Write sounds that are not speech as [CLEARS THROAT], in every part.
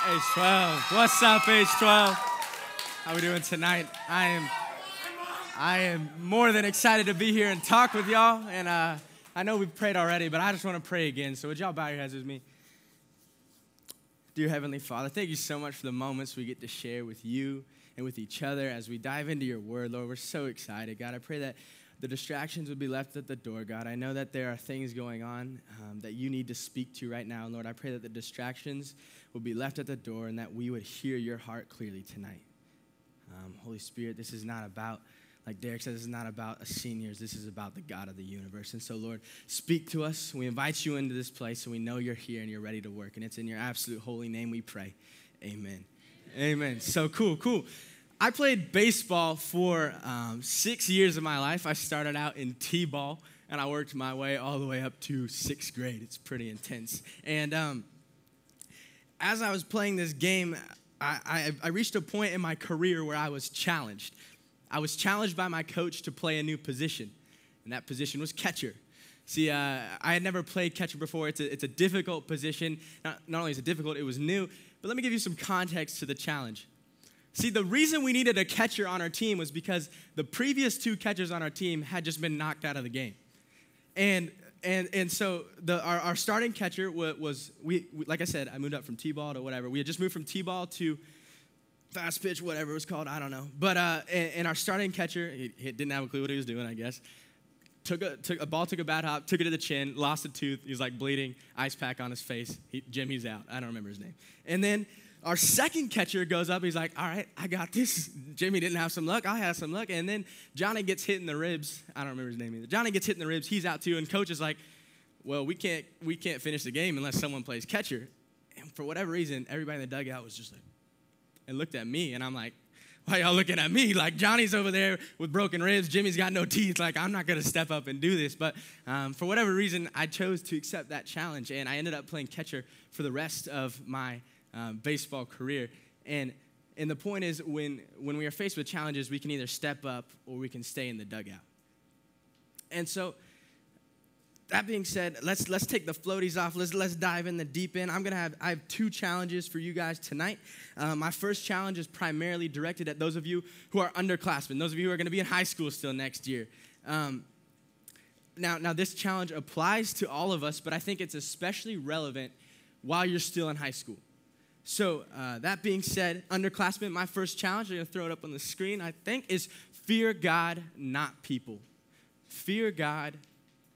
H12. What's up, H12? How are we doing tonight? I am I am more than excited to be here and talk with y'all. And uh, I know we've prayed already, but I just want to pray again. So would y'all bow your heads with me? Dear Heavenly Father, thank you so much for the moments we get to share with you and with each other as we dive into your word, Lord. We're so excited, God. I pray that the distractions would be left at the door, God. I know that there are things going on um, that you need to speak to right now, Lord. I pray that the distractions will be left at the door and that we would hear your heart clearly tonight. Um, Holy Spirit, this is not about, like Derek says, this is not about a seniors. This is about the God of the universe. And so, Lord, speak to us. We invite you into this place so we know you're here and you're ready to work. And it's in your absolute holy name we pray. Amen. Amen. So cool, cool. I played baseball for um, six years of my life. I started out in T ball and I worked my way all the way up to sixth grade. It's pretty intense. And um, as I was playing this game, I, I, I reached a point in my career where I was challenged. I was challenged by my coach to play a new position, and that position was catcher. See, uh, I had never played catcher before. It's a, it's a difficult position. Not, not only is it difficult, it was new. But let me give you some context to the challenge. See, the reason we needed a catcher on our team was because the previous two catchers on our team had just been knocked out of the game. And and and so the our, our starting catcher was, was we, we, like I said, I moved up from T-ball to whatever. We had just moved from T-ball to fast pitch, whatever it was called, I don't know. But uh, and, and our starting catcher, he, he, didn't have a clue what he was doing, I guess. Took a, took a ball, took a bad hop, took it to the chin, lost a tooth. He was like bleeding, ice pack on his face. He, Jim, he's out. I don't remember his name. And then our second catcher goes up. He's like, all right, I got this. Jimmy didn't have some luck. I had some luck. And then Johnny gets hit in the ribs. I don't remember his name either. Johnny gets hit in the ribs. He's out too. And coach is like, well, we can't, we can't finish the game unless someone plays catcher. And for whatever reason, everybody in the dugout was just like, and looked at me. And I'm like, why y'all looking at me? Like Johnny's over there with broken ribs. Jimmy's got no teeth. Like I'm not gonna step up and do this. But um, for whatever reason, I chose to accept that challenge, and I ended up playing catcher for the rest of my um, baseball career. And, and the point is, when, when we are faced with challenges, we can either step up or we can stay in the dugout. And so, that being said, let's let's take the floaties off. Let's let's dive in the deep end. I'm gonna have I have two challenges for you guys tonight. Uh, my first challenge is primarily directed at those of you who are underclassmen, those of you who are gonna be in high school still next year. Um, now, now this challenge applies to all of us, but I think it's especially relevant while you're still in high school. So, uh, that being said, underclassmen, my first challenge, I'm going to throw it up on the screen, I think, is fear God, not people. Fear God,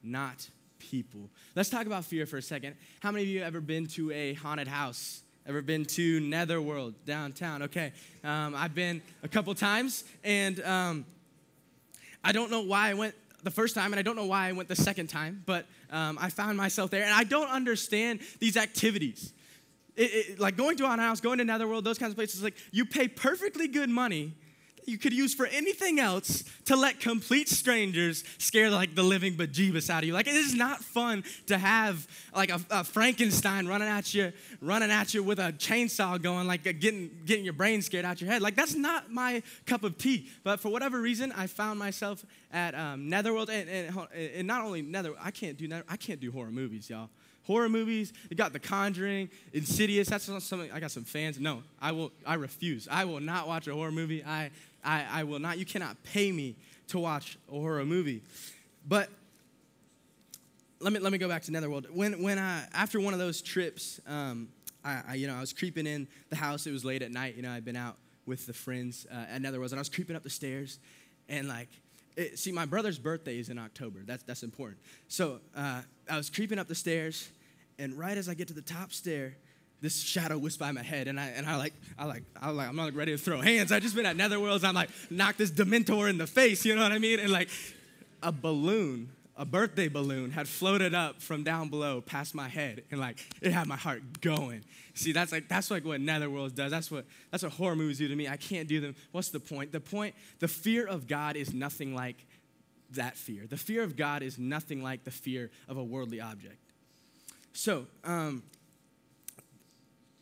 not people. Let's talk about fear for a second. How many of you have ever been to a haunted house? Ever been to Netherworld downtown? Okay, um, I've been a couple times, and um, I don't know why I went the first time, and I don't know why I went the second time, but um, I found myself there, and I don't understand these activities. It, it, like going to a house, going to Netherworld, those kinds of places, like you pay perfectly good money you could use for anything else to let complete strangers scare like the living bejeebus out of you. Like it is not fun to have like a, a, Frankenstein running at you, running at you with a chainsaw going, like getting getting your brain scared out your head. Like that's not my cup of tea. But for whatever reason, I found myself at um, Netherworld, and, and, and not only Nether, I can't do Nether, I can't do horror movies, y'all horror movies. You got The Conjuring, Insidious. That's not something I got some fans. No, I will. I refuse. I will not watch a horror movie. I, I, I will not. You cannot pay me to watch a horror movie. But let me let me go back to Netherworld. When when I after one of those trips, um, I, I, you know I was creeping in the house. It was late at night. You know I'd been out with the friends uh, at Netherworld, and I was creeping up the stairs, and like it, see, my brother's birthday is in October. That's, that's important. So uh, I was creeping up the stairs, and right as I get to the top stair, this shadow whips by my head, and I and I like I like I like I'm not ready to throw hands. I just been at Netherworlds. I'm like knock this Dementor in the face. You know what I mean? And like a balloon, a birthday balloon, had floated up from down below past my head, and like it had my heart going. See, that's like that's like what Netherworlds does. That's what that's what horror movies do to me. I can't do them. What's the point? The point, the fear of God is nothing like that fear. The fear of God is nothing like the fear of a worldly object. So, um,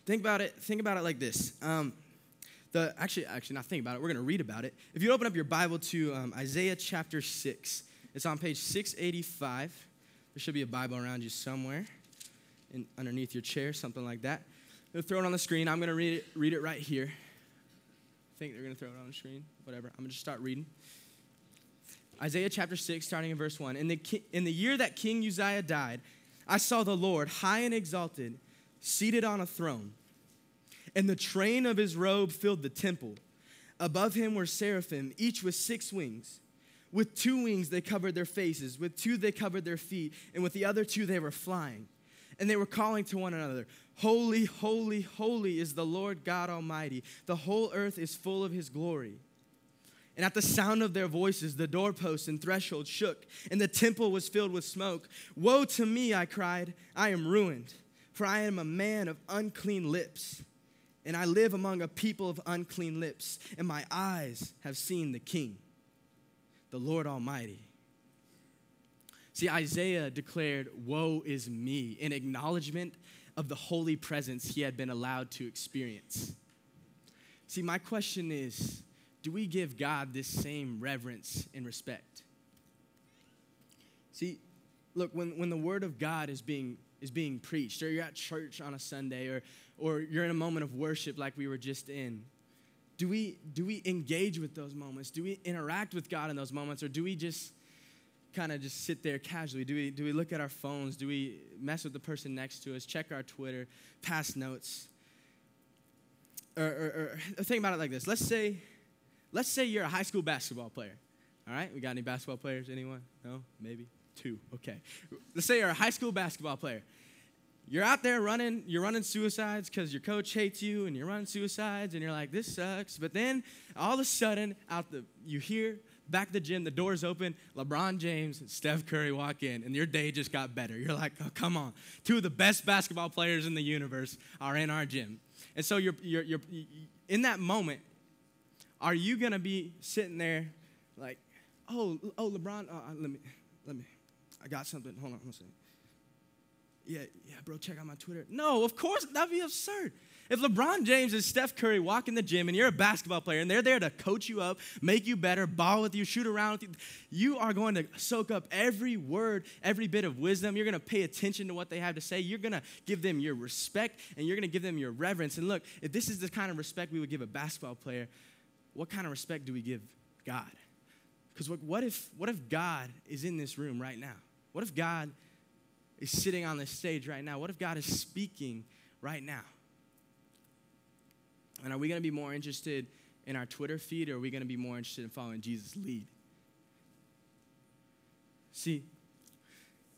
think about it. Think about it like this. Um, the actually, actually, not think about it. We're going to read about it. If you open up your Bible to um, Isaiah chapter six, it's on page six eighty-five. There should be a Bible around you somewhere, in, underneath your chair, something like that. They'll throw it on the screen. I'm going to read it, read it right here. I think they're going to throw it on the screen. Whatever. I'm going to just start reading. Isaiah chapter 6, starting in verse 1. In the, in the year that King Uzziah died, I saw the Lord high and exalted, seated on a throne, and the train of his robe filled the temple. Above him were seraphim, each with six wings. With two wings they covered their faces, with two they covered their feet, and with the other two they were flying. And they were calling to one another, Holy, holy, holy is the Lord God Almighty. The whole earth is full of his glory. And at the sound of their voices, the doorposts and thresholds shook, and the temple was filled with smoke. Woe to me, I cried, I am ruined, for I am a man of unclean lips, and I live among a people of unclean lips, and my eyes have seen the King, the Lord Almighty. See, Isaiah declared, Woe is me, in acknowledgement of the holy presence he had been allowed to experience. See, my question is do we give God this same reverence and respect? See, look, when, when the word of God is being, is being preached, or you're at church on a Sunday, or, or you're in a moment of worship like we were just in, do we, do we engage with those moments? Do we interact with God in those moments, or do we just kind of just sit there casually? Do we, do we look at our phones? Do we mess with the person next to us, check our Twitter, pass notes? Or, or, or think about it like this. Let's say Let's say you're a high school basketball player. All right, we got any basketball players? Anyone? No? Maybe? Two. Okay. Let's say you're a high school basketball player. You're out there running, you're running suicides because your coach hates you and you're running suicides and you're like, this sucks. But then all of a sudden, out the you hear back the gym, the doors open, LeBron James and Steph Curry walk in, and your day just got better. You're like, oh, come on. Two of the best basketball players in the universe are in our gym. And so you're, you're, you're in that moment, are you to be sitting there like, oh, oh, LeBron, uh, uh, let me, let me, I got something. Hold on one second. Yeah, yeah, bro, check out my Twitter. No, of course, that'd be absurd. If LeBron James and Steph Curry walk in the gym and you're a basketball player and they're there to coach you up, make you better, ball with you, shoot around with you, you are going to soak up every word, every bit of wisdom. You're going to pay attention to what they have to say. You're going to give them your respect and you're going to give them your reverence. And look, if this is the kind of respect we would give a basketball player, what kind of respect do we give God? Because what, what, if, what if God is in this room right now? What if God is sitting on this stage right now? What if God is speaking right now? And are we going to be more interested in our Twitter feed or are we going to be more interested in following Jesus' lead? See,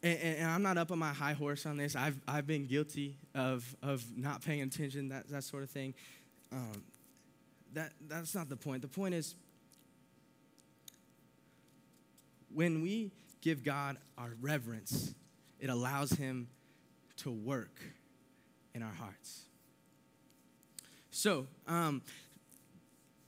and, and, I'm not up on my high horse on this. I've, I've been guilty of, of not paying attention, that, that sort of thing. Um, that, that's not the point. The point is when we give God our reverence, it allows Him to work in our hearts. So, um,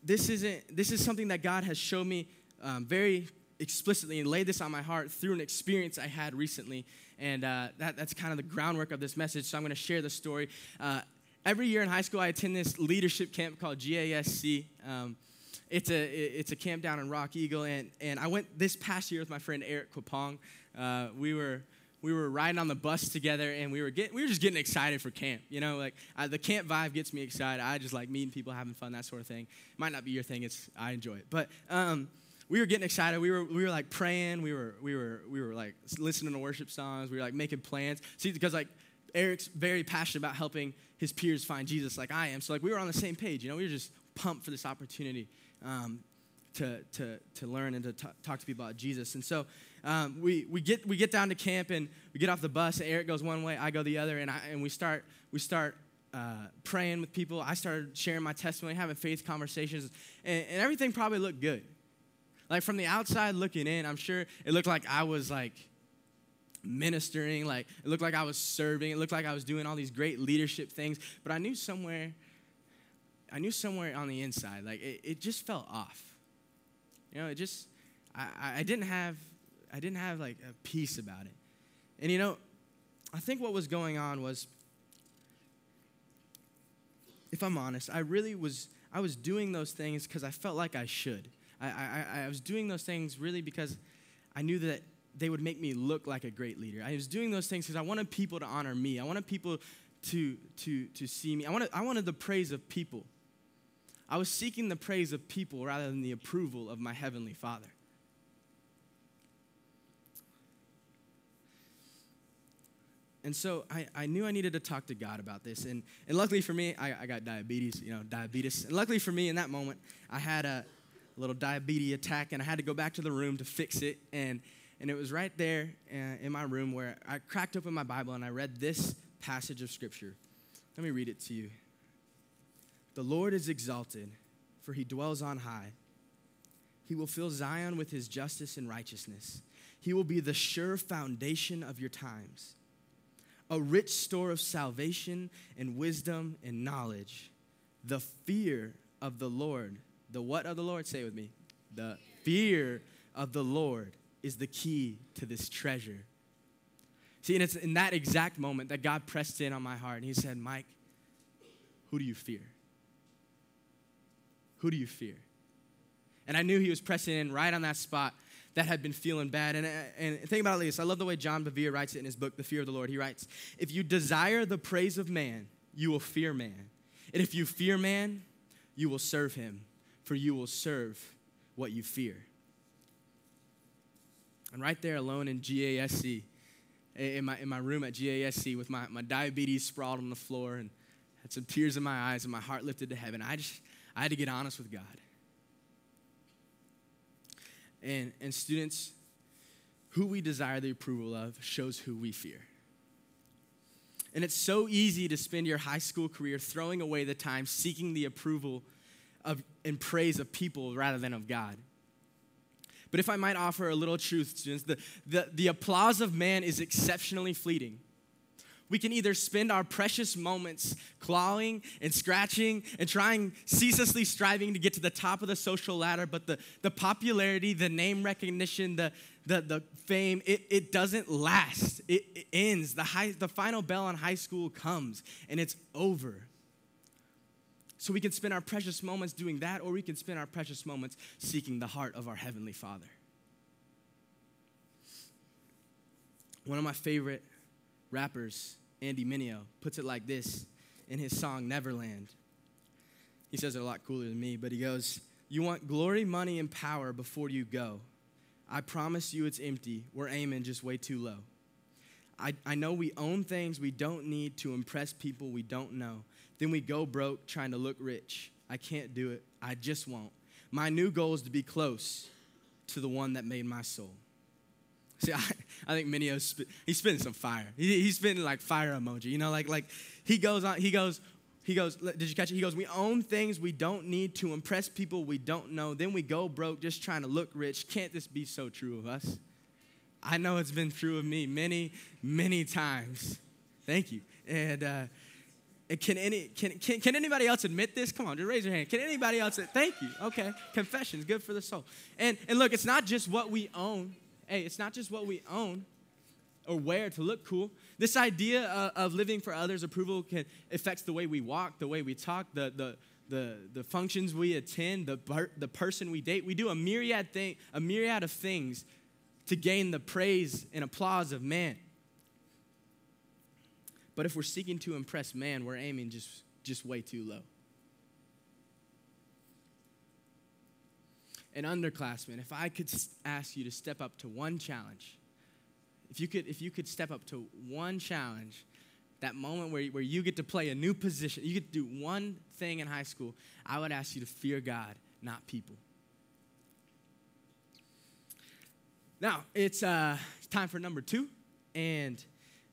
this isn't this is something that God has shown me um, very explicitly and laid this on my heart through an experience I had recently, and uh, that, that's kind of the groundwork of this message. So I'm going to share the story. Uh, every year in high school, I attend this leadership camp called GASC. Um, it's a it's a camp down in Rock Eagle, and and I went this past year with my friend Eric Quapong. Uh, we were we were riding on the bus together, and we were getting we were just getting excited for camp. You know, like uh, the camp vibe gets me excited. I just like meeting people, having fun, that sort of thing. Might not be your thing. It's I enjoy it, but. Um, we were getting excited. We were, we were like praying. We were, we were, we were like listening to worship songs. We were like making plans. See, because like Eric's very passionate about helping his peers find Jesus like I am. So like we were on the same page, you know, we were just pumped for this opportunity um, to, to, to learn and to t- talk to people about Jesus. And so um, we, we, get, we get down to camp and we get off the bus and Eric goes one way, I go the other, and, I, and we start, we start uh, praying with people. I started sharing my testimony, having faith conversations, and, and everything probably looked good. Like from the outside looking in, I'm sure it looked like I was like ministering. Like it looked like I was serving. It looked like I was doing all these great leadership things. But I knew somewhere, I knew somewhere on the inside, like it, it just felt off. You know, it just, I, I didn't have, I didn't have like a peace about it. And you know, I think what was going on was, if I'm honest, I really was, I was doing those things because I felt like I should. I, I, I was doing those things really because I knew that they would make me look like a great leader. I was doing those things because I wanted people to honor me. I wanted people to, to, to see me. I wanted, I wanted the praise of people. I was seeking the praise of people rather than the approval of my Heavenly Father. And so I, I knew I needed to talk to God about this. And, and luckily for me, I, I got diabetes, you know, diabetes. And luckily for me, in that moment, I had a little diabetes attack and I had to go back to the room to fix it. And, and it was right there uh, in my room where I cracked open my Bible and I read this passage of Scripture. Let me read it to you. The Lord is exalted, for he dwells on high. He will fill Zion with his justice and righteousness. He will be the sure foundation of your times a rich store of salvation and wisdom and knowledge. The fear of the Lord, the what of the Lord? Say with me. The fear of the Lord is the key to this treasure. See, and it's in that exact moment that God pressed in on my heart and He said, Mike, who do you fear? Who do you fear? And I knew He was pressing in right on that spot that had been feeling bad. And, and think about it this I love the way John Bevere writes it in his book, The Fear of the Lord. He writes, If you desire the praise of man, you will fear man. And if you fear man, you will serve him, for you will serve what you fear. And right there alone in GASC, in my, in my room at GASC with my, my diabetes sprawled on the floor and had some tears in my eyes and my heart lifted to heaven, I just, I had to get honest with God. And, and students, who we desire the approval of shows who we fear. And it's so easy to spend your high school career throwing away the time seeking the approval of and praise of people rather than of God. But if I might offer a little truth, students, the, the, the applause of man is exceptionally fleeting. We can either spend our precious moments clawing and scratching and trying, ceaselessly striving to get to the top of the social ladder, but the, the popularity, the name recognition, the, the, the fame, it, it doesn't last. It, it ends. The, high, the final bell on high school comes and it's over. So we can spend our precious moments doing that, or we can spend our precious moments seeking the heart of our Heavenly Father. One of my favorite rappers, Andy Mineo, puts it like this in his song Neverland. He says it a lot cooler than me, but he goes, You want glory, money, and power before you go. I promise you it's empty. We're aiming just way too low. I, I know we own things we don't need to impress people we don't know. Then we go broke trying to look rich. I can't do it. I just won't. My new goal is to be close to the one that made my soul. See, [LAUGHS] I, I think Mineo's spit, he's spitting some fire. He, he's spitting like fire emoji. You know, like like he goes on. He goes. He goes. Did you catch it? He goes. We own things we don't need to impress people we don't know. Then we go broke just trying to look rich. Can't this be so true of us? I know it's been true of me many, many times. Thank you. And uh, can any can, can can anybody else admit this? Come on, just raise your hand. Can anybody else? Thank you. Okay, confessions, good for the soul. And and look, it's not just what we own hey, it's not just what we own or wear to look cool. This idea of, living for others' approval can affects the way we walk, the way we talk, the, the, the, the functions we attend, the, the person we date. We do a myriad, thing, a myriad of things to gain the praise and applause of man. But if we're seeking to impress man, we're aiming just, just way too low. And underclassmen, if I could ask you to step up to one challenge, if you could, if you could step up to one challenge, that moment where, where you get to play a new position, you get to do one thing in high school, I would ask you to fear God, not people. Now, it's uh, time for number two. And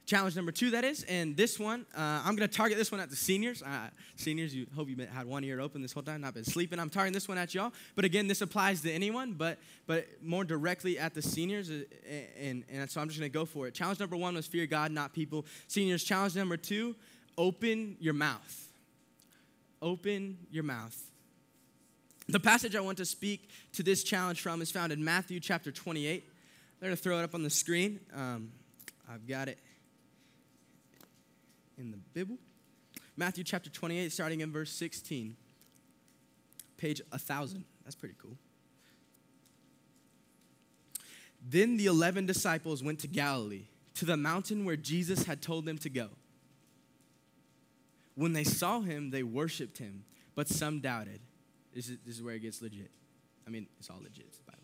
challenge number two, that is. And this one, uh, I'm going to target this one at the seniors. Uh, seniors, you hope you've been, had one ear open this whole time, not been sleeping. I'm targeting this one at y'all. But again, this applies to anyone, but but more directly at the seniors. Uh, and, and so I'm just going to go for it. Challenge number one was fear God, not people. Seniors, challenge number two, open your mouth. Open your mouth. The passage I want to speak to this challenge from is found in Matthew chapter 28. I'm going to throw it up on the screen. Um, I've got it in the Bible. Matthew chapter 28, starting in verse 16. Page 1000. That's pretty cool. Then the 11 disciples went to Galilee, to the mountain where Jesus had told them to go. When they saw him, they worshiped him, but some doubted. This is, this is where it gets legit. I mean, it's all legit, it's the Bible.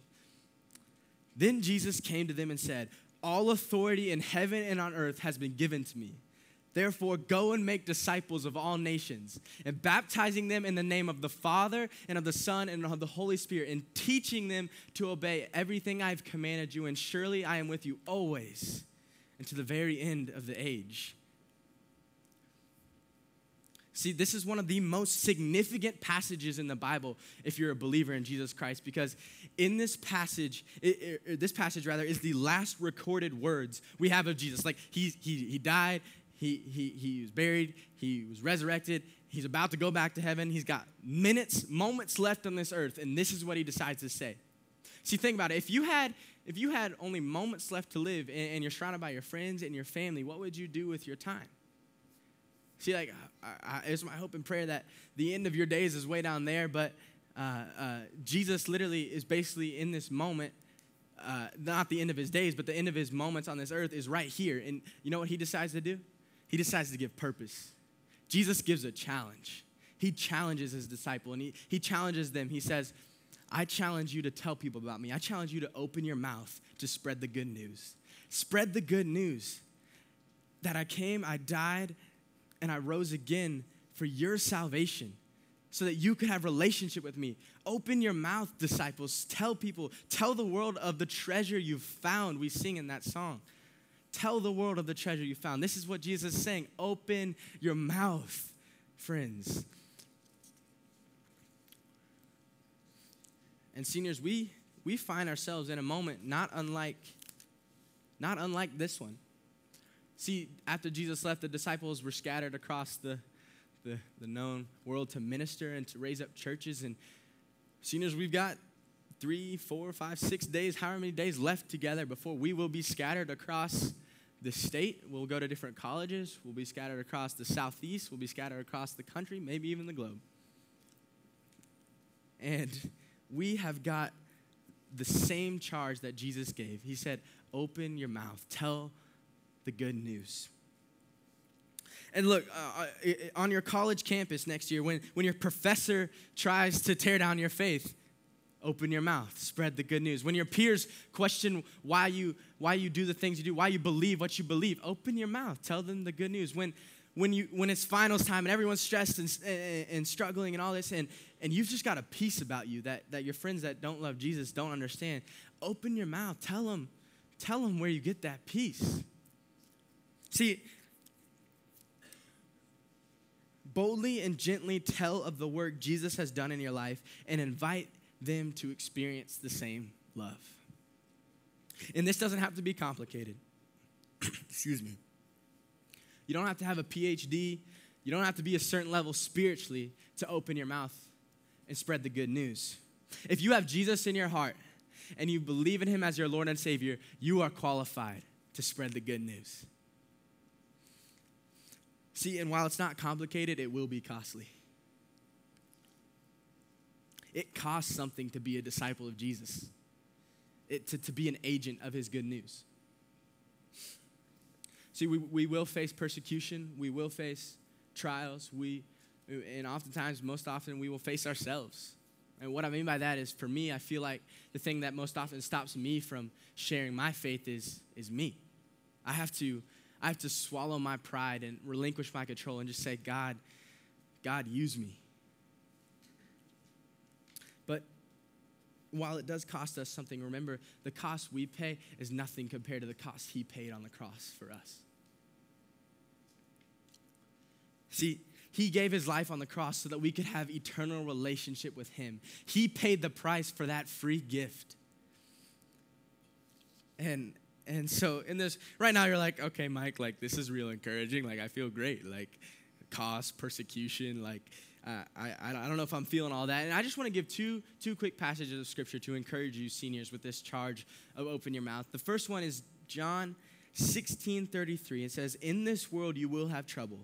Then Jesus came to them and said, All authority in heaven and on earth has been given to me. Therefore, go and make disciples of all nations, and baptizing them in the name of the Father and of the Son and of the Holy Spirit, and teaching them to obey everything I've commanded you. And surely I am with you always, and to the very end of the age. See, this is one of the most significant passages in the Bible if you're a believer in Jesus Christ, because in this passage, it, it, this passage rather, is the last recorded words we have of Jesus. Like he, he, he died, he, he, he was buried, he was resurrected, he's about to go back to heaven, he's got minutes, moments left on this earth, and this is what he decides to say. See, think about it. If you had, if you had only moments left to live and, and you're surrounded by your friends and your family, what would you do with your time? See, like, I, I, it's my hope and prayer that the end of your days is way down there, but uh, uh, Jesus literally is basically in this moment, uh, not the end of his days, but the end of his moments on this earth is right here. And you know what he decides to do? He decides to give purpose. Jesus gives a challenge. He challenges his disciple and he, he challenges them. He says, I challenge you to tell people about me. I challenge you to open your mouth to spread the good news. Spread the good news that I came, I died, and I rose again for your salvation so that you could have relationship with me open your mouth disciples tell people tell the world of the treasure you've found we sing in that song tell the world of the treasure you found. This is what jesus is saying. Open your mouth friends. And seniors we we find ourselves in a moment not unlike not unlike this one. See, after Jesus left, the disciples were scattered across the, the, the known world to minister and to raise up churches. And seniors, we've got three, four, five, six days, however many days left together before we will be scattered across the state. We'll go to different colleges. We'll be scattered across the southeast. We'll be scattered across the country, maybe even the globe. And we have got the same charge that Jesus gave. He said, Open your mouth, tell the good news. And look, uh, uh on your college campus next year, when, when your professor tries to tear down your faith, open your mouth, spread the good news. When your peers question why you, why you do the things you do, why you believe what you believe, open your mouth, tell them the good news. When, when, you, when it's finals time and everyone's stressed and, and, struggling and all this, and, and you've just got a peace about you that, that your friends that don't love Jesus don't understand, open your mouth, tell them, tell them where you get that peace. See, boldly and gently tell of the work Jesus has done in your life and invite them to experience the same love. And this doesn't have to be complicated. [CLEARS THROAT] Excuse me. You don't have to have a PhD. You don't have to be a certain level spiritually to open your mouth and spread the good news. If you have Jesus in your heart and you believe in him as your Lord and Savior, you are qualified to spread the good news. See, and while it's not complicated, it will be costly. It costs something to be a disciple of Jesus, it, to, to be an agent of his good news. See, we, we will face persecution, we will face trials, we, and oftentimes, most often, we will face ourselves. And what I mean by that is, for me, I feel like the thing that most often stops me from sharing my faith is, is me. I have to I have to swallow my pride and relinquish my control and just say, God, God, use me. But while it does cost us something, remember the cost we pay is nothing compared to the cost He paid on the cross for us. See, He gave His life on the cross so that we could have eternal relationship with Him. He paid the price for that free gift. And and so in this, right now you're like, okay, Mike, like this is real encouraging. Like I feel great. Like cost, persecution, like uh, I, I don't know if I'm feeling all that. And I just want to give two, two quick passages of scripture to encourage you seniors with this charge of open your mouth. The first one is John 16 33. It says, In this world you will have trouble.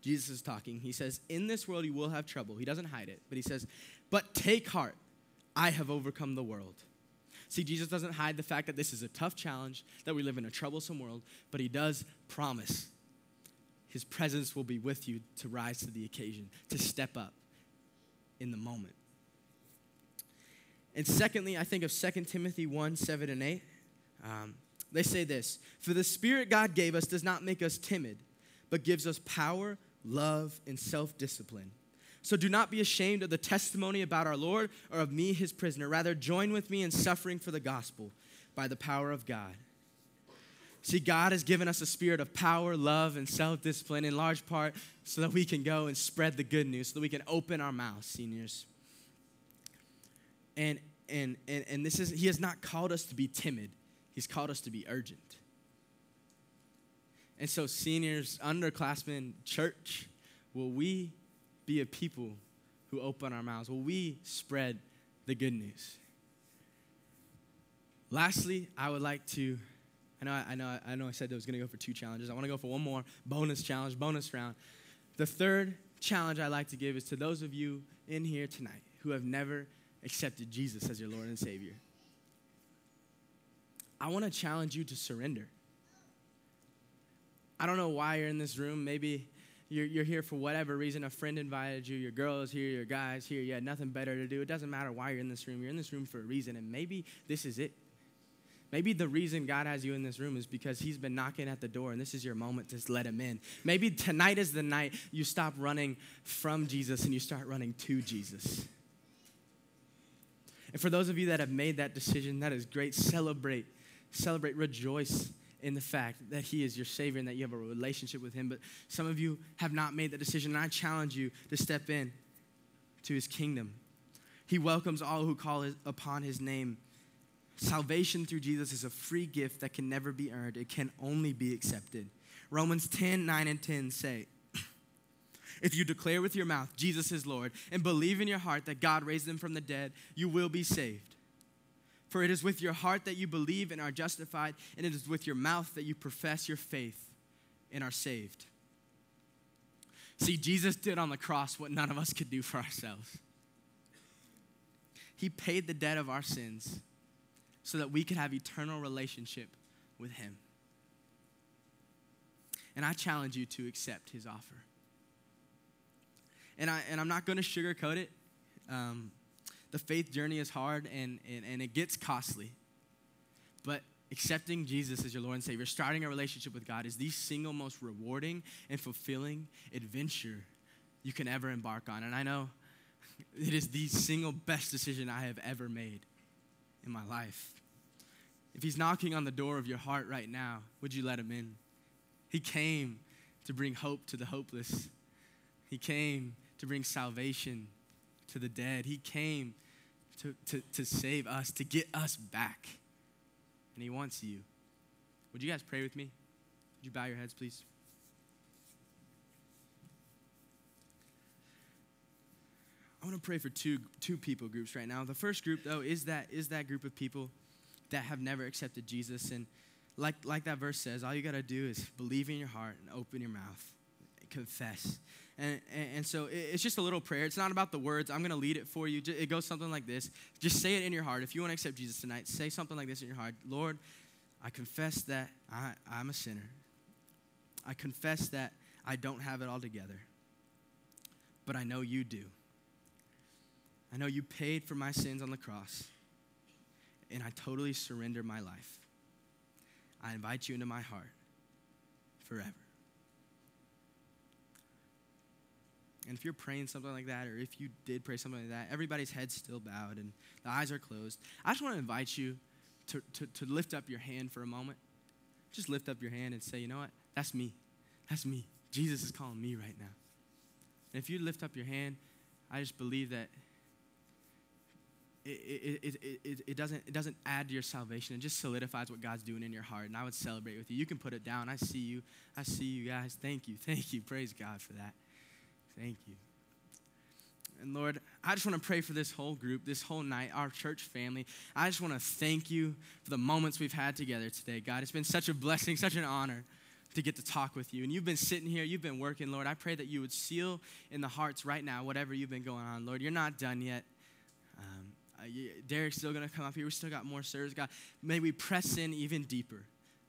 Jesus is talking. He says, In this world you will have trouble. He doesn't hide it, but he says, But take heart, I have overcome the world. See, Jesus doesn't hide the fact that this is a tough challenge, that we live in a troublesome world, but he does promise. His presence will be with you to rise to the occasion, to step up in the moment. And secondly, I think of 2 Timothy 1 7 and 8. Um, they say this For the Spirit God gave us does not make us timid, but gives us power, love, and self discipline. So do not be ashamed of the testimony about our Lord or of me, his prisoner. Rather, join with me in suffering for the gospel by the power of God. See, God has given us a spirit of power, love, and self discipline in large part so that we can go and spread the good news, so that we can open our mouths, seniors. And, and, and, and this is, He has not called us to be timid, He's called us to be urgent. And so, seniors, underclassmen, church, will we be a people who open our mouths? Will we spread the good news? Lastly, I would like to. I know, I know, I know. I said I was going to go for two challenges. I want to go for one more bonus challenge, bonus round. The third challenge I like to give is to those of you in here tonight who have never accepted Jesus as your Lord and Savior. I want to challenge you to surrender. I don't know why you're in this room. Maybe you're, you're here for whatever reason. A friend invited you, your girl is here, your guy's here. You had nothing better to do. It doesn't matter why you're in this room. You're in this room for a reason, and maybe this is it. Maybe the reason God has you in this room is because He's been knocking at the door and this is your moment to let Him in. Maybe tonight is the night you stop running from Jesus and you start running to Jesus. And for those of you that have made that decision, that is great. Celebrate, celebrate, rejoice in the fact that He is your Savior and that you have a relationship with Him. But some of you have not made that decision, and I challenge you to step in to His kingdom. He welcomes all who call upon His name. Salvation through Jesus is a free gift that can never be earned, it can only be accepted. Romans 10 9 and 10 say, [CLEARS THROAT] if you declare with your mouth Jesus is Lord and believe in your heart that God raised him from the dead, you will be saved. For it is with your heart that you believe and are justified, and it is with your mouth that you profess your faith and are saved. See, Jesus did on the cross what none of us could do for ourselves. He paid the debt of our sins so that we could have eternal relationship with him. And I challenge you to accept his offer and, I, and I'm not going to sugarcoat it. Um, the faith journey is hard and, and, and it gets costly. But accepting Jesus as your Lord and Savior, starting a relationship with God, is the single most rewarding and fulfilling adventure you can ever embark on. And I know [LAUGHS] it is the single best decision I have ever made in my life. If He's knocking on the door of your heart right now, would you let Him in? He came to bring hope to the hopeless. He came to bring salvation to the dead. He came to, to, to save us, to get us back. And He wants you. Would you guys pray with me? Would you bow your heads, please? I want to pray for two, two people groups right now. The first group, though, is that, is that group of people that have never accepted Jesus. And like, like that verse says, all you got to do is believe in your heart and open your mouth, confess and, and, and, so it's just a little prayer. It's not about the words. I'm going to lead it for you. It goes something like this. Just say it in your heart. If you want to accept Jesus tonight, say something like this in your heart Lord, I confess that I, I'm a sinner. I confess that I don't have it all together, but I know you do. I know you paid for my sins on the cross, and I totally surrender my life. I invite you into my heart forever. And if you're praying something like that, or if you did pray something like that, everybody's head's still bowed and the eyes are closed. I just want to invite you to, to, to lift up your hand for a moment. Just lift up your hand and say, you know what? That's me. That's me. Jesus is calling me right now. And if you lift up your hand, I just believe that it, it, it, it, doesn't, it doesn't add to your salvation. It just solidifies what God's doing in your heart. And I would celebrate with you. You can put it down. I see you. I see you guys. Thank you. [LAUGHS] Thank you. Praise God for that. Thank you. And Lord, I just want to pray for this whole group, this whole night, our church family. I just want to thank you for the moments we've had together today. God, it's been such a blessing, such an honor to get to talk with you. And you've been sitting here, you've been working, Lord. I pray that you would seal in the hearts right now whatever you've been going on. Lord, you're not done yet. Um, Uh, Derek's still going to come up here. We still got more service. God, may we press in even deeper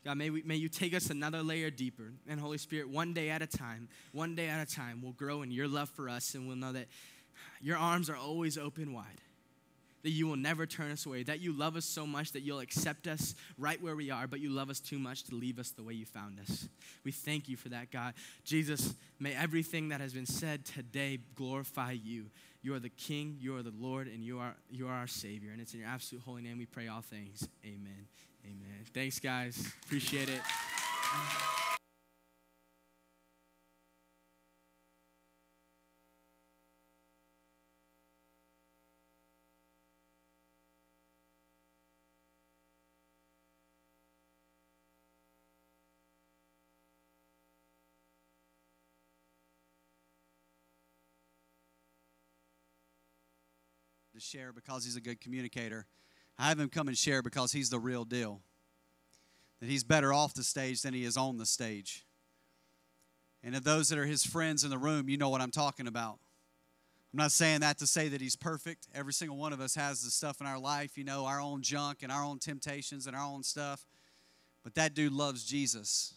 God, may, we, may you take us another layer deeper. And Holy Spirit, one day at a time, one day at a time, we'll grow in your love for us and we'll know that your arms are always open wide, that you will never turn us away, that you love us so much that you'll accept us right where we are, but you love us too much to leave us the way you found us. We thank you for that, God. Jesus, may everything that has been said today glorify you. You are the King, you are the Lord, and you are, you are our Savior. And it's in your absolute holy name we pray all things. Amen. Amen. Thanks, guys. Appreciate it. To share because he's a good communicator. I have him come and share because he's the real deal. That he's better off the stage than he is on the stage. And of those that are his friends in the room, you know what I'm talking about. I'm not saying that to say that he's perfect. Every single one of us has the stuff in our life, you know, our own junk and our own temptations and our own stuff. But that dude loves Jesus.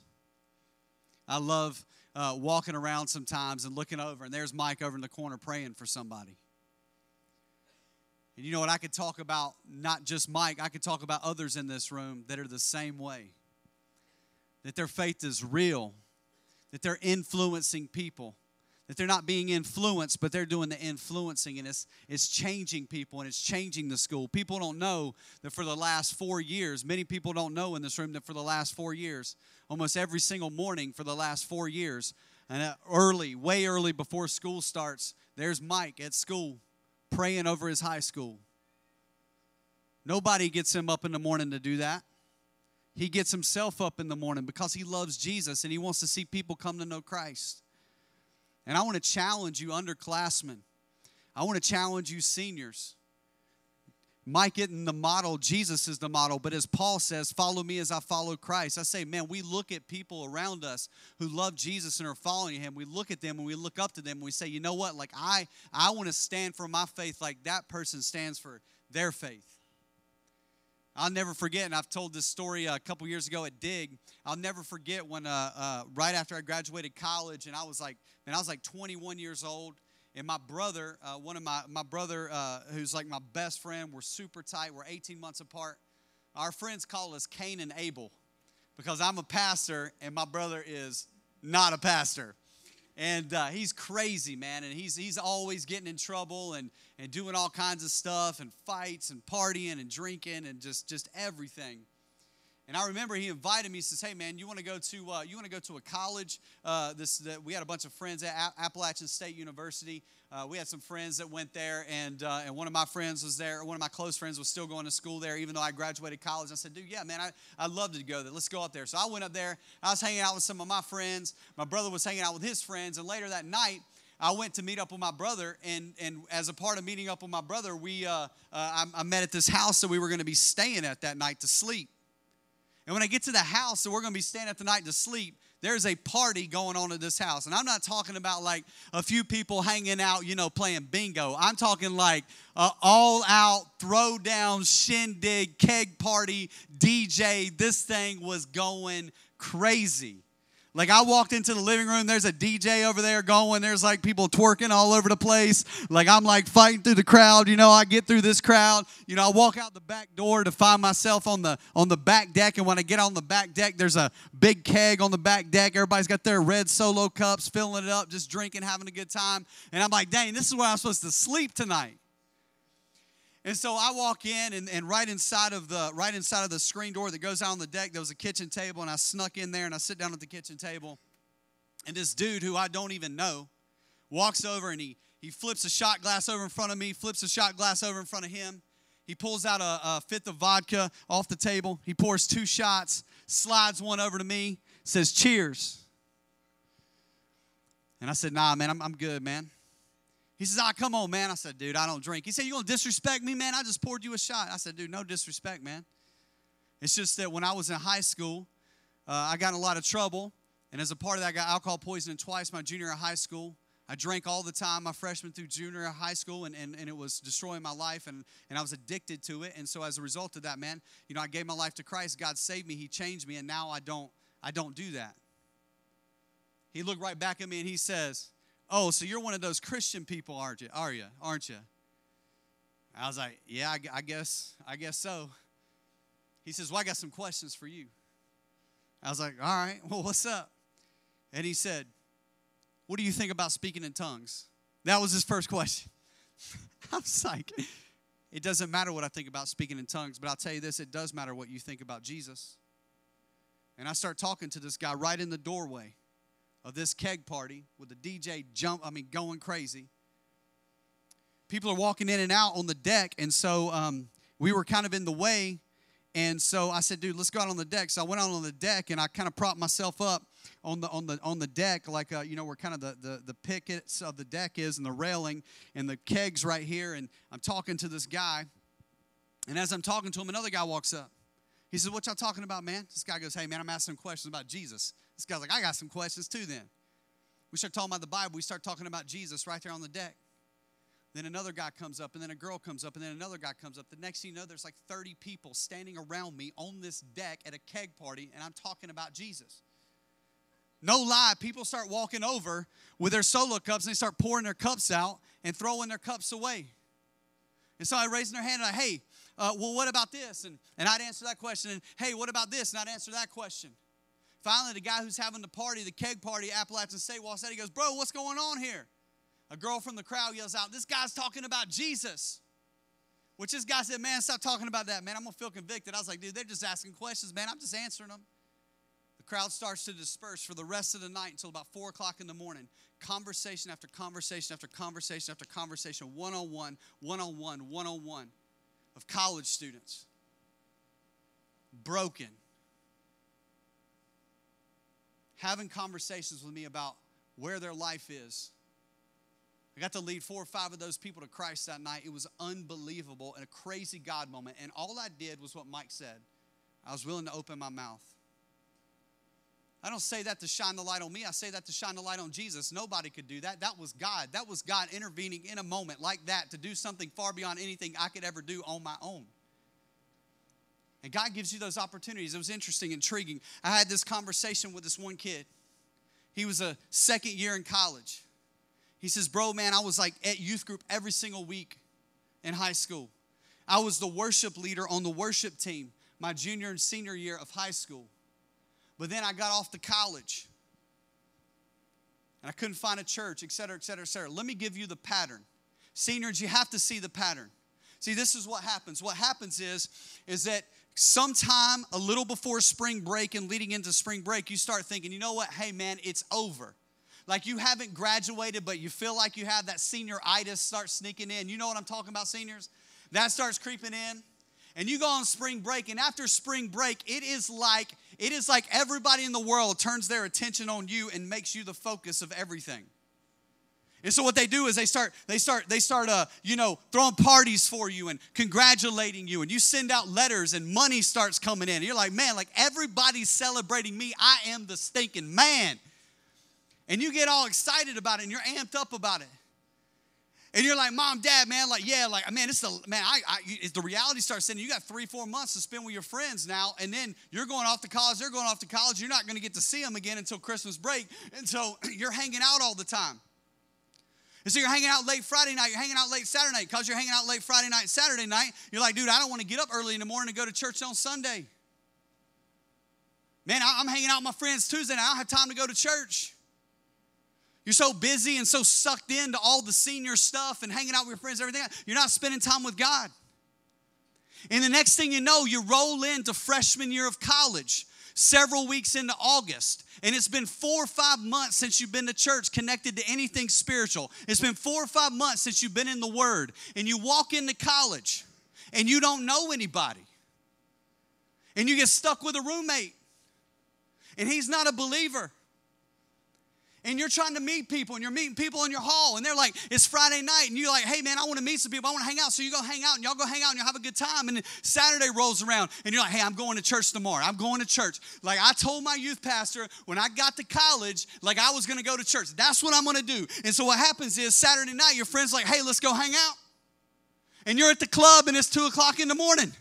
I love uh, walking around sometimes and looking over, and there's Mike over in the corner praying for somebody. And you know what? I could talk about not just Mike, I could talk about others in this room that are the same way. That their faith is real, that they're influencing people, that they're not being influenced, but they're doing the influencing, and it's, it's changing people and it's changing the school. People don't know that for the last four years, many people don't know in this room that for the last four years, almost every single morning for the last four years, and uh, early, way early before school starts, there's Mike at school praying over his high school. Nobody gets him up in the morning to do that. He gets himself up in the morning because he loves Jesus and he wants to see people come to know Christ. And I want to challenge you, underclassmen. I want to challenge you, seniors. Mike isn't the model, Jesus is the model. But as Paul says, follow me as I follow Christ. I say, man, we look at people around us who love Jesus and are following him. We look at them and we look up to them and we say, you know what? Like I I want to stand for my faith like that person stands for their faith. I'll never forget, and I've told this story a couple years ago at Dig. I'll never forget when, uh, uh, right after I graduated college, and I was like, man, I was like 21 years old, and my brother, uh, one of my, my brother, uh, who's like my best friend, we're super tight. We're 18 months apart. Our friends call us Cain and Abel because I'm a pastor and my brother is not a pastor. And uh, he's crazy, man. And he's, he's always getting in trouble and, and doing all kinds of stuff and fights and partying and drinking and just, just everything. And I remember he invited me. He says, "Hey, man, you want to go to uh, you want to go to a college? Uh, this the, we had a bunch of friends at A- Appalachian State University. Uh, we had some friends that went there, and uh, and one of my friends was there. One of my close friends was still going to school there, even though I graduated college. I said, "Dude, yeah, man, I I love to go there. Let's go up there." So I went up there. I was hanging out with some of my friends. My brother was hanging out with his friends, and later that night. I went to meet up with my brother, and, and as a part of meeting up with my brother, we uh, uh, I, I met at this house that we were going to be staying at that night to sleep. And when I get to the house, so we're going to be staying at the night to sleep, there's a party going on at this house. And I'm not talking about like a few people hanging out, you know, playing bingo. I'm talking like all out, throw down, shindig, keg party, DJ. This thing was going crazy. Like I walked into the living room, there's a DJ over there going, there's like people twerking all over the place. Like I'm like fighting through the crowd, you know, I get through this crowd, you know, I walk out the back door to find myself on the on the back deck and when I get on the back deck, there's a big keg on the back deck. Everybody's got their red solo cups, filling it up, just drinking, having a good time. And I'm like, "Dang, this is where I'm supposed to sleep tonight." And so I walk in, and, and right inside of the right inside of the screen door that goes out on the deck, there was a kitchen table, and I snuck in there and I sit down at the kitchen table. And this dude who I don't even know walks over and he he flips a shot glass over in front of me, flips a shot glass over in front of him. He pulls out a, a fifth of vodka off the table. He pours two shots, slides one over to me, says, Cheers. And I said, Nah, man, I'm, I'm good, man. He says, Ah, come on, man. I said, Dude, I don't drink. He said, You gonna disrespect me, man? I just poured you a shot. I said, Dude, no disrespect, man. It's just that when I was in high school, uh, I got in a lot of trouble. And as a part of that, I got alcohol poisoning twice my junior high school. I drank all the time my freshman through junior high school, and, and, and it was destroying my life, and, and I was addicted to it. And so as a result of that, man, you know, I gave my life to Christ. God saved me. He changed me, and now I don't I don't do that. He looked right back at me and he says, "Oh, so you're one of those Christian people, aren't you? Are you? Aren't you?" I was like, "Yeah, I, I guess I guess so." He says, "Well, I got some questions for you." I was like, "All right. [LAUGHS] Well, what's up?" And he said, what do you think about speaking in tongues? That was his first question. [LAUGHS] I was like, It doesn't matter what I think about speaking in tongues, but I'll tell you this it does matter what you think about Jesus. And I start talking to this guy right in the doorway of this keg party with the DJ jump, I mean, going crazy. People are walking in and out on the deck, and so um, we were kind of in the way. And so I said, dude, let's go out on the deck. So I went out on the deck and I kind of propped myself up on the on the on the deck, like uh, you know where kind of the, the the pickets of the deck is, and the railing, and the kegs right here. And I'm talking to this guy, and as I'm talking to him, another guy walks up. He says, "What y'all talking about, man?" This guy goes, "Hey, man, I'm asking questions about Jesus." This guy's like, "I got some questions too." Then we start talking about the Bible. We start talking about Jesus right there on the deck. Then another guy comes up, and then a girl comes up, and then another guy comes up. The next thing you know, there's like 30 people standing around me on this deck at a keg party, and I'm talking about Jesus. No lie, people start walking over with their solo cups and they start pouring their cups out and throwing their cups away. And so I raised their hand and I, hey, uh, well, what about this? And, and I'd answer that question. And hey, what about this? And I'd answer that question. Finally, the guy who's having the party, the keg party, Appalachian State, walks out. He goes, bro, what's going on here? A girl from the crowd yells out, this guy's talking about Jesus. Which this guy said, man, stop talking about that, man. I'm going to feel convicted. I was like, dude, they're just asking questions, man. I'm just answering them The crowd starts to disperse for the rest of the night until about four o'clock in the morning. Conversation after conversation after conversation after conversation, one on one, one on one, one on one of college students. Broken. Having conversations with me about where their life is. I got to lead four or five of those people to Christ that night. It was unbelievable and a crazy God moment. And all I did was what Mike said I was willing to open my mouth. I don't say that to shine the light on me. I say that to shine the light on Jesus. Nobody could do that. That was God. That was God intervening in a moment like that to do something far beyond anything I could ever do on my own. And God gives you those opportunities. It was interesting, intriguing. I had this conversation with this one kid. He was a second year in college. He says, Bro, man, I was like at youth group every single week in high school. I was the worship leader on the worship team my junior and senior year of high school. But then I got off to college and I couldn't find a church, et cetera, et cetera, et cetera. Let me give you the pattern. Seniors, you have to see the pattern. See, this is what happens. What happens is, is that sometime a little before spring break and leading into spring break, you start thinking, you know what? Hey, man, it's over. Like you haven't graduated, but you feel like you have that senior itis start sneaking in. You know what I'm talking about, seniors? That starts creeping in and you go on spring break and after spring break it is like it is like everybody in the world turns their attention on you and makes you the focus of everything and so what they do is they start they start they start uh you know throwing parties for you and congratulating you. And you send out letters and money starts coming in. And you're like man like everybody's celebrating me. I am the stinking man. And you get all excited about it and you're amped up about it. And you're like, mom, dad, man, like, yeah, like, man, it's the, man, I, I, the reality starts saying you got three, four months to spend with your friends now, and then you're going off to college, they're going off to college, you're not going to get to see them again until Christmas break, and so [CLEARS THROAT] you're hanging out all the time. And so you're hanging out late Friday night, you're hanging out late Saturday night. Because you're hanging out late Friday night, Saturday night, you're like, dude, I don't want to get up early in the morning to go to church on Sunday. Man, I'm hanging out with my friends Tuesday night. I don't have time to go to church. You're so busy and so sucked into all the senior stuff and hanging out with your friends, everything. You're not spending time with God. And the next thing you know, you roll into freshman year of college, several weeks into August, and it's been four or five months since you've been to church connected to anything spiritual. It's been four or five months since you've been in the Word, and you walk into college and you don't know anybody. And you get stuck with a roommate, and he's not a believer and you're trying to meet people and you're meeting people in your hall and they're like it's friday night and you're like hey man i want to meet some people i want to hang out. So you go hang out and y'all go hang out and you'll have a good time and saturday rolls around and you're like hey i'm going to church tomorrow i'm going to church. Like i told my youth pastor when i got to college like i was going to go to church. That's what i'm going to do. And so what happens is saturday night your friends like hey let's go hang out. And you're at the club and it's two o'clock in the morning.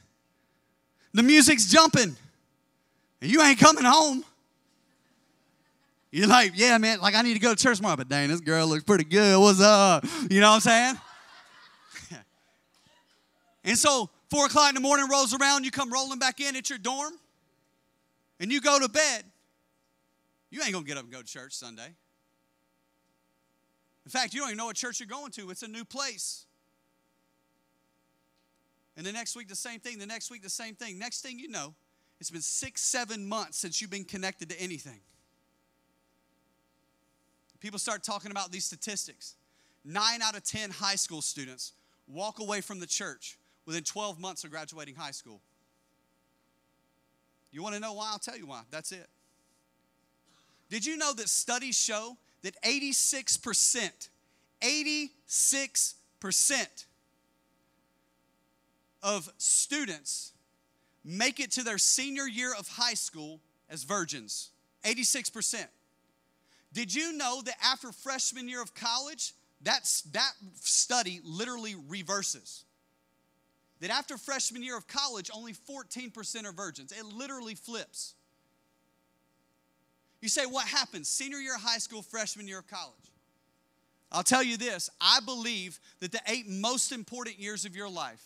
The music's jumping and you ain't coming home you're like, yeah, man, like I need to go to church tomorrow, but dang, this girl looks pretty good. What's up? You know what I'm saying? [LAUGHS] and so four o'clock in the morning rolls around, you come rolling back in at your dorm, and you go to bed. You ain't gonna get up and go to church Sunday. In fact, you don't even know what church you're going to. It's a new place. And the next week, the same thing. The next week, the same thing. Next thing you know, it's been six, seven months since you've been connected to anything. People start talking about these statistics. Nine out of 10 high school students walk away from the church within 12 months of graduating high school. You want to know why? I'll tell you why. That's it. Did you know that studies show that 86%, 86% of students make it to their senior year of high school as virgins? 86%. Did you know that after freshman year of college, that's, that study literally reverses? That after freshman year of college, only 14% are virgins. It literally flips. You say, what happens? Senior year of high school, freshman year of college. I'll tell you this I believe that the eight most important years of your life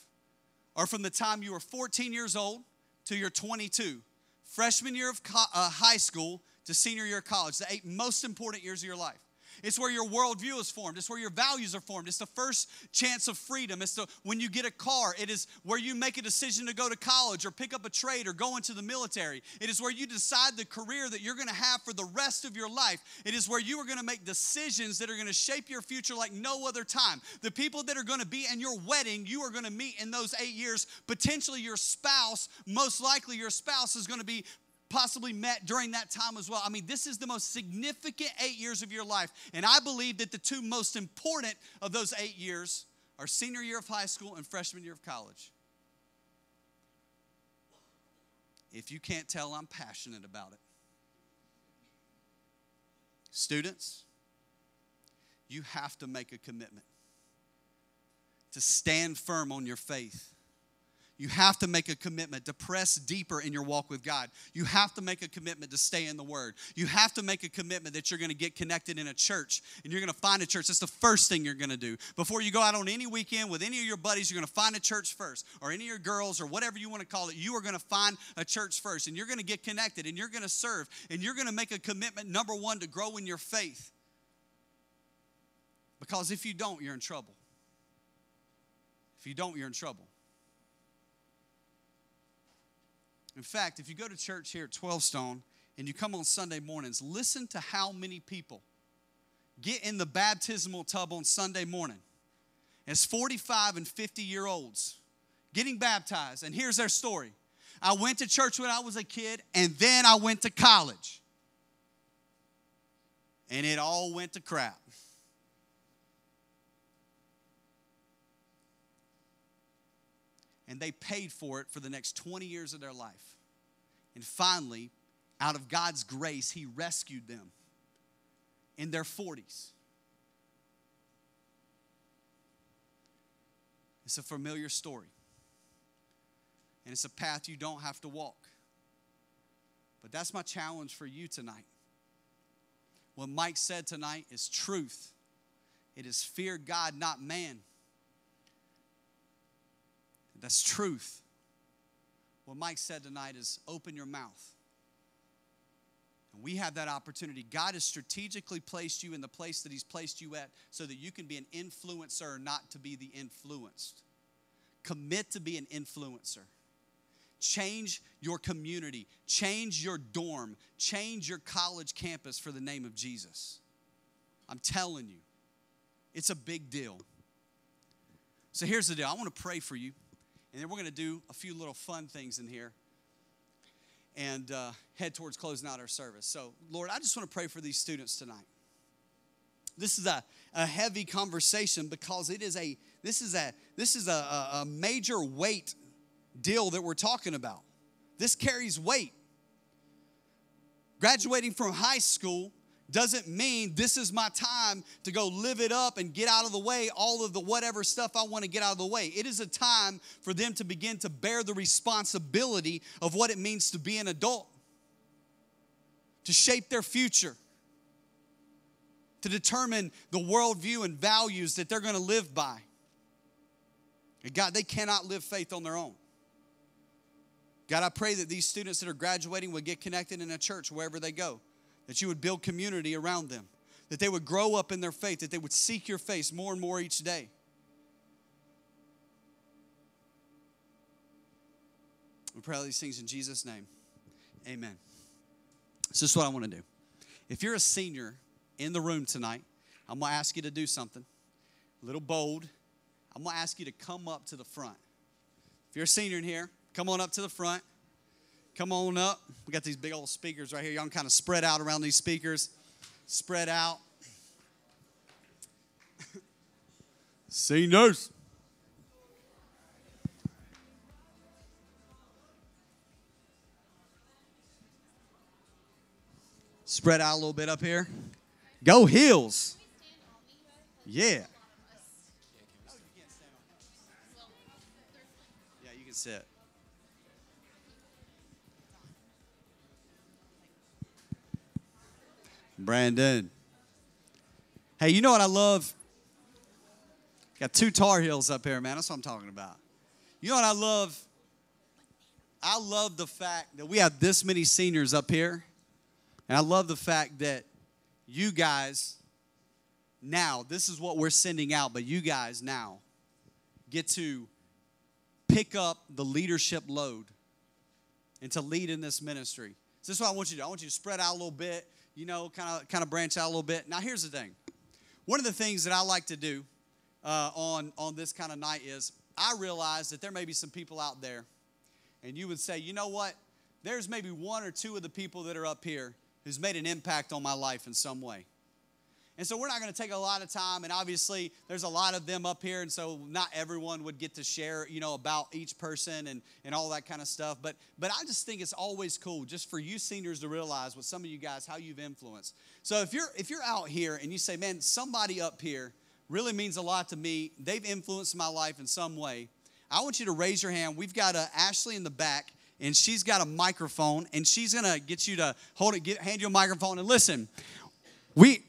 are from the time you were 14 years old to you're 22. Freshman year of uh, high school to senior year of college, the eight most important years of your life. It's where your worldview is formed. It's where your values are formed. It's the first chance of freedom. It's the when you get a car. It is where you make a decision to go to college or pick up a trade or go into the military. It is where you decide the career that you're going to have for the rest of your life. It is where you are going to make decisions that are going to shape your future like no other time. The people that are going to be in your wedding, you are going to meet in those eight years. Potentially your spouse, most likely your spouse is going to be possibly met during that time as well. I mean, this is the most significant eight years of your life. And I believe that the two most important of those eight years are senior year of high school and freshman year of college. If you can't tell, I'm passionate about it. Students, you have to make a commitment to stand firm on your faith you have to make a commitment to press deeper in your walk with God. You have to make a commitment to stay in the Word. You have to make a commitment that you're going to get connected in a church and you're going to find a church. That's the first thing you're going to do. Before you go out on any weekend with any of your buddies, you're going to find a church first, or any of your girls, or whatever you want to call it. You are going to find a church first and you're going to get connected and you're going to serve and you're going to make a commitment, number one, to grow in your faith. Because if you don't, you're in trouble. If you don't, you're in trouble. In fact, if you go to church here at 12 Stone and you come on Sunday mornings, listen to how many people get in the baptismal tub on Sunday morning as 45 and 50 year olds getting baptized. And here's their story I went to church when I was a kid, and then I went to college. And it all went to crap. And they paid for it for the next 20 years of their life. And finally, out of God's grace, He rescued them in their 40s. It's a familiar story. And it's a path you don't have to walk. But that's my challenge for you tonight. What Mike said tonight is truth. It is fear God, not man. That's truth. What Mike said tonight is open your mouth. And we have that opportunity. God has strategically placed you in the place that He's placed you at so that you can be an influencer, not to be the influenced. Commit to be an influencer. Change your community, change your dorm, change your college campus for the name of Jesus. I'm telling you, it's a big deal. So here's the deal I want to pray for you. And then we're going to do a few little fun things in here and uh, head towards closing out our service. So, Lord, I just want to pray for these students tonight. this is a, a heavy conversation because it is a this is a this is a, a, a major weight deal that we're talking about. This carries weight. Graduating from high school doesn't mean this is my time to go live it up and get out of the way all of the whatever stuff I want to get out of the way. It is a time for them to begin to bear the responsibility of what it means to be an adult, to shape their future, to determine the worldview and values that they're going to live by. And God, they cannot live faith on their own. God, I pray that these students that are graduating would get connected in a church wherever they go that you would build community around them, that they would grow up in their faith, that they would seek your face more and more each day. We pray all these things in Jesus' name. Amen. So, this is what I want to do. If you're a senior in the room tonight, I'm going to ask you to do something a little bold. I'm going to ask you to come up to the front. If you're a senior in here, come on up to the front. Come on up. We got these big old speakers right here. Y'all can kind of spread out around these speakers. Spread out. [LAUGHS] Seniors. Spread out a little bit up here. Go Heels. Yeah. Yeah, you can sit. Brandon. Hey, you know what I love? Got two Tar Heels up here, man. That's what I'm talking about. You know what I love? I love the fact that we have this many seniors up here. And I love the fact that you guys now, this is what we're sending out, but you guys now get to pick up the leadership load and to lead in this ministry. So this is what I want you to do. I want you to spread out a little bit you know, kind of kind of branch out a little bit. Now, here's the thing. One of the things that I like to do uh, on on this kind of night is I realize that there may be some people out there, and you would say, you know what? There's maybe one or two of the people that are up here who's made an impact on my life in some way. And so we're not going to take a lot of time, and obviously there's a lot of them up here, and so not everyone would get to share, you know, about each person and, and all that kind of stuff. But but I just think it's always cool just for you seniors to realize what some of you guys how you've influenced. So if you're if you're out here and you say, man, somebody up here really means a lot to me, they've influenced my life in some way. I want you to raise your hand. We've got a Ashley in the back and she's got a microphone and she's gonna get you to hold it, get, hand you a microphone and listen. We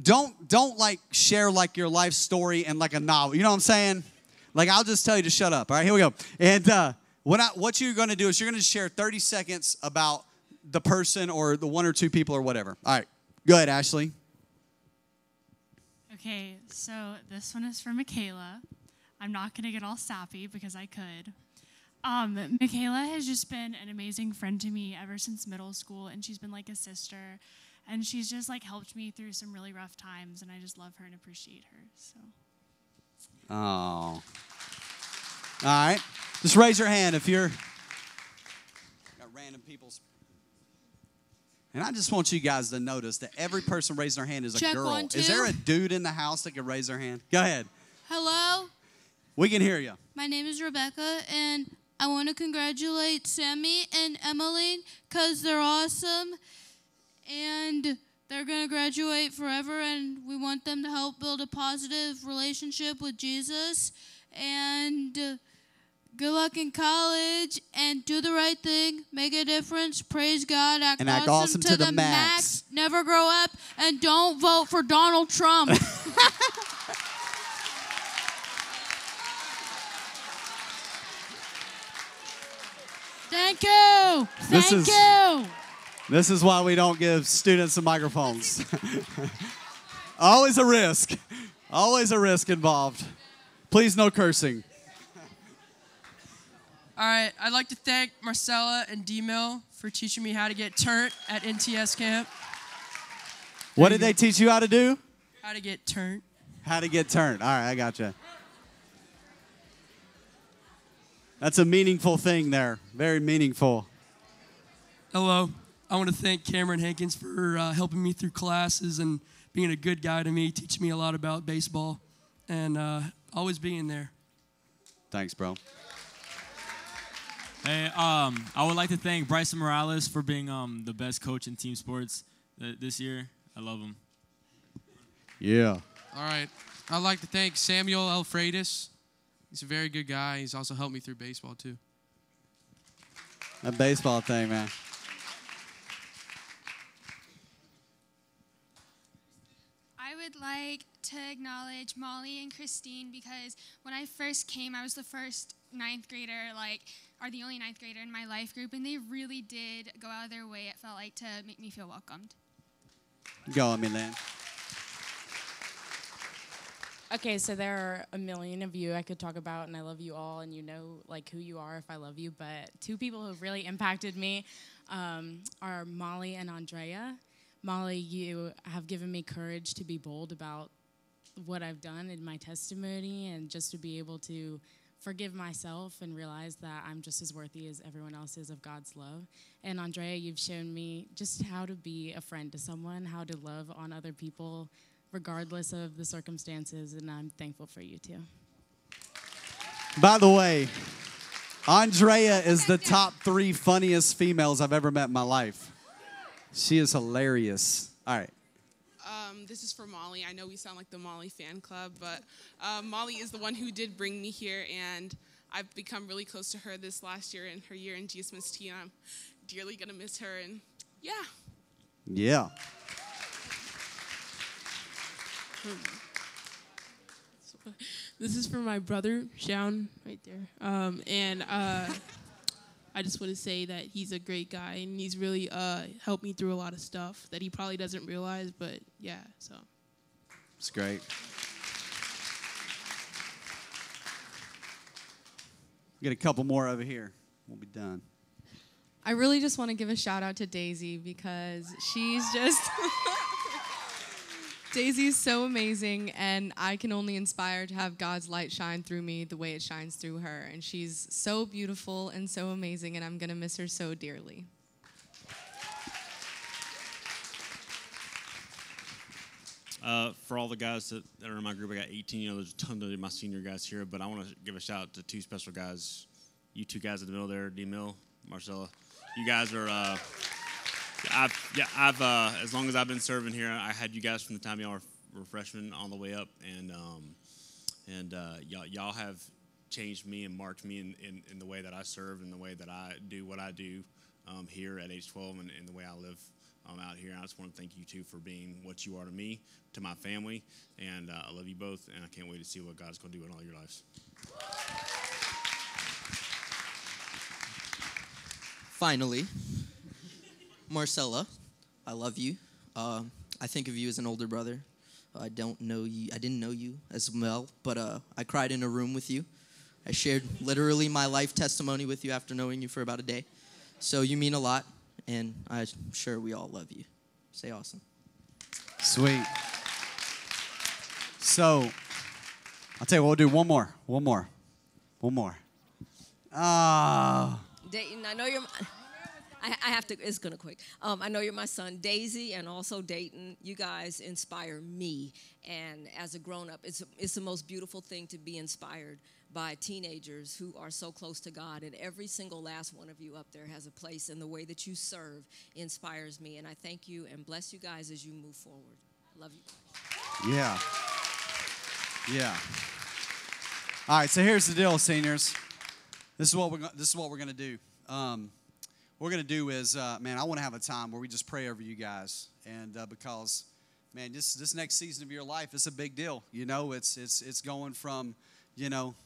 don't don't like share like your life story and like a novel. You know what I'm saying? Like I'll just tell you to shut up. All right, here we go. And uh, what I, what you're going to do is you're going to share 30 seconds about the person or the one or two people or whatever. All right, go ahead, Ashley. Okay, so this one is for Michaela. I'm not going to get all sappy because I could. Um, Michaela has just been an amazing friend to me ever since middle school, and she's been like a sister and she's just like helped me through some really rough times and i just love her and appreciate her so oh all right just raise your hand if you're got random people's and I just want you guys to notice that every person raising their hand is a Check girl. one, is there a dude in the house that could raise their hand? Go ahead. Hello, We can hear you. my name is Rebecca, and I want to congratulate Sammy and Emily because they're awesome, and they're going to graduate forever, and we want them to help build a positive relationship with Jesus. And uh, good luck in college, and do the right thing, make a difference, praise God, act, And act awesome, awesome to the max. never grow up, and don't vote for Donald Trump. [LAUGHS] Thank you. This Thank is- you. This is why we don't give students the microphones. [LAUGHS] Always a risk. Always a risk involved. Please, no cursing. All right, I'd like to thank Marcella and D-Mill for teaching me how to get turnt at NTS camp. What did they teach you how to do? How to get turnt. How to get turned. All right, I gotcha. That's a meaningful thing there. Very meaningful. Hello. I want to thank Cameron Hankins for uh, helping me through classes and being a good guy to me, teaching me a lot about baseball, and uh, always being there. Thanks, bro. Hey, um, I would like to thank Bryson Morales for being um, the best coach in team sports th- this year. I love him. Yeah. All right. I'd like to thank Samuel Alfredis. He's a very good guy. He's also helped me through baseball, too. That baseball thing, man. I would like to acknowledge Molly and Christine because when I first came, I was the first ninth grader, like, or the only ninth grader in my life group, and they really did go out of their way, it felt like, to make me feel welcomed. Go on me, Okay, so there are a million of you I could talk about, and I love you all, and you know like who you are if I love you. But two people who have really impacted me um, are Molly and Andrea. Molly, you have given me courage to be bold about what I've done in my testimony, and just to be able to forgive myself and realize that I'm just as worthy as everyone else is of God's love. And Andrea, you've shown me just how to be a friend to someone, how to love on other people regardless of the circumstances, and I'm thankful for you too. By the way, Andrea is the top three funniest females I've ever met in my life. She is hilarious. All right. Um, this is for Molly. I know we sound like the Molly fan club, but uh, Molly is the one who did bring me here, and I've become really close to her this last year and her year in GSMST, and I'm dearly gonna miss her. And yeah, Yeah. This is for my brother, Shaun, right there. Um, and uh, I just want to say that he's a great guy and he's really uh, helped me through a lot of stuff that he probably doesn't realize, but yeah, so. It's great. Get a couple more over here. We'll be done. I really just want to give a shout out to Daisy because she's just. [LAUGHS] Daisy's so amazing, and I can only inspire to have God's light shine through me the way it shines through her. And she's so beautiful and so amazing, and I'm going to miss her so dearly. Uh, for all the guys that, that are in my group, I got 18. You know, there's a ton of my senior guys here, but I want to give a shout out to two special guys. You two guys in the middle there, D Mill, Marcella. You guys are. Uh, I've yeah, I've uh, as long as I've been serving here, I had you guys from the time y'all were, freshmen on the way up, and um, and uh, y'all, y'all have changed me and marked me in, in, in, the way that I serve and the way that I do what I do um, here at H12 and, and the way I live um, out here. I just want to thank you two for being what you are to me, to my family, and uh, I love you both, and I can't wait to see what God's going to do in all your lives. Finally, Marcella, I love you. Uh, I think of you as an older brother. I don't know you. I didn't know you as well, but uh, I cried in a room with you. I shared literally my life testimony with you after knowing you for about a day. So you mean a lot, and I'm sure we all love you. Say awesome. Sweet. So, I'll tell you what, we'll do one more. One more. One more. Ah. Dayton, I know you're. I, I have to. It's gonna quick. Um, I know you're my son, Daisy, and also Dayton. You guys inspire me, and as a grown-up, it's it's the most beautiful thing to be inspired by teenagers who are so close to God. And every single last one of you up there has a place, and the way that you serve inspires me. And I thank you and bless you guys as you move forward. Love you. Yeah. Yeah. All right. So here's the deal, seniors. This is what we're this is what we're gonna do. Um, what we're gonna do is, uh, man, I want to have a time where we just pray over you guys, and uh, because, man, this this next season of your life is a big deal. You know, it's it's it's going from, you know,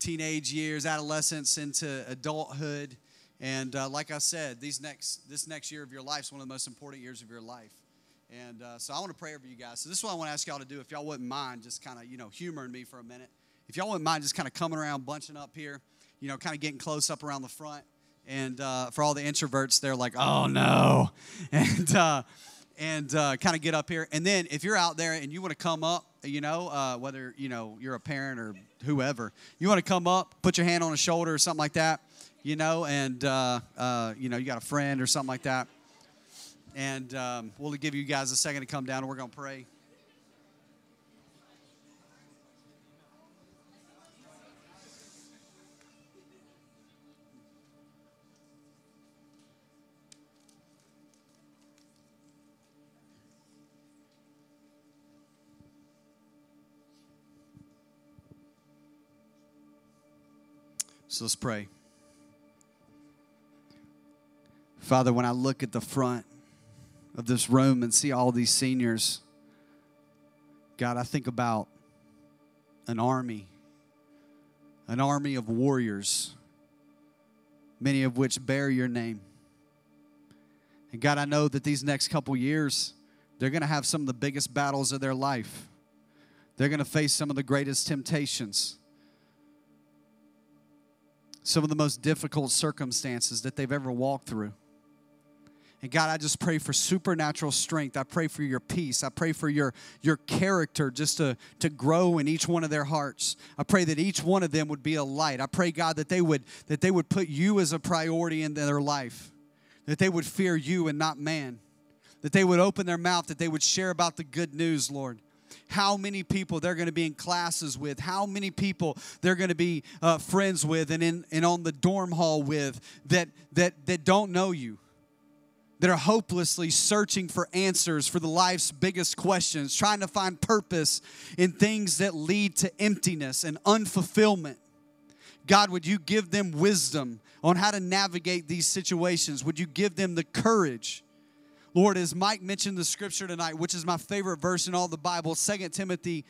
teenage years, adolescence into adulthood, and uh, like I said, these next this next year of your life is one of the most important years of your life. And uh, so I want to pray over you guys. So this is what I want to ask y'all to do. If y'all wouldn't mind, just kind of you know humoring me for a minute. If y'all wouldn't mind, just kind of coming around, bunching up here, you know, kind of getting close up around the front. And uh, for all the introverts, they're like, "Oh no," [LAUGHS] and uh, and uh, kind of get up here. And then if you're out there and you want to come up, you know, uh, whether you know you're a parent or whoever, you want to come up, put your hand on a shoulder or something like that, you know, and uh, uh, you know you got a friend or something like that. And um, we'll give you guys a second to come down and we're to pray. So let's pray. Father, when I look at the front of this room and see all these seniors, God, I think about an army, an army of warriors, many of which bear your name. And God, I know that these next couple years, they're going to have some of the biggest battles of their life. They're going to face some of the greatest temptations some of the most difficult circumstances that they've ever walked through. And God, I just pray for supernatural strength. I pray for your peace. I pray for your, your character just to, to grow in each one of their hearts. I pray that each one of them would be a light. I pray, God, that they would that they would put you as a priority in their life. That they would fear you and not man. That they would open their mouth, that they would share about the good news, Lord how many people they're going to be in classes with, how many people they're going to be uh, friends with and, in, and on the dorm hall with that, that, that don't know you, that are hopelessly searching for answers for the life's biggest questions, trying to find purpose in things that lead to emptiness and unfulfillment. God, would you give them wisdom on how to navigate these situations? Would you give them the courage? Lord, as Mike mentioned the scripture tonight, which is my favorite verse in all the Bible, 2 Timothy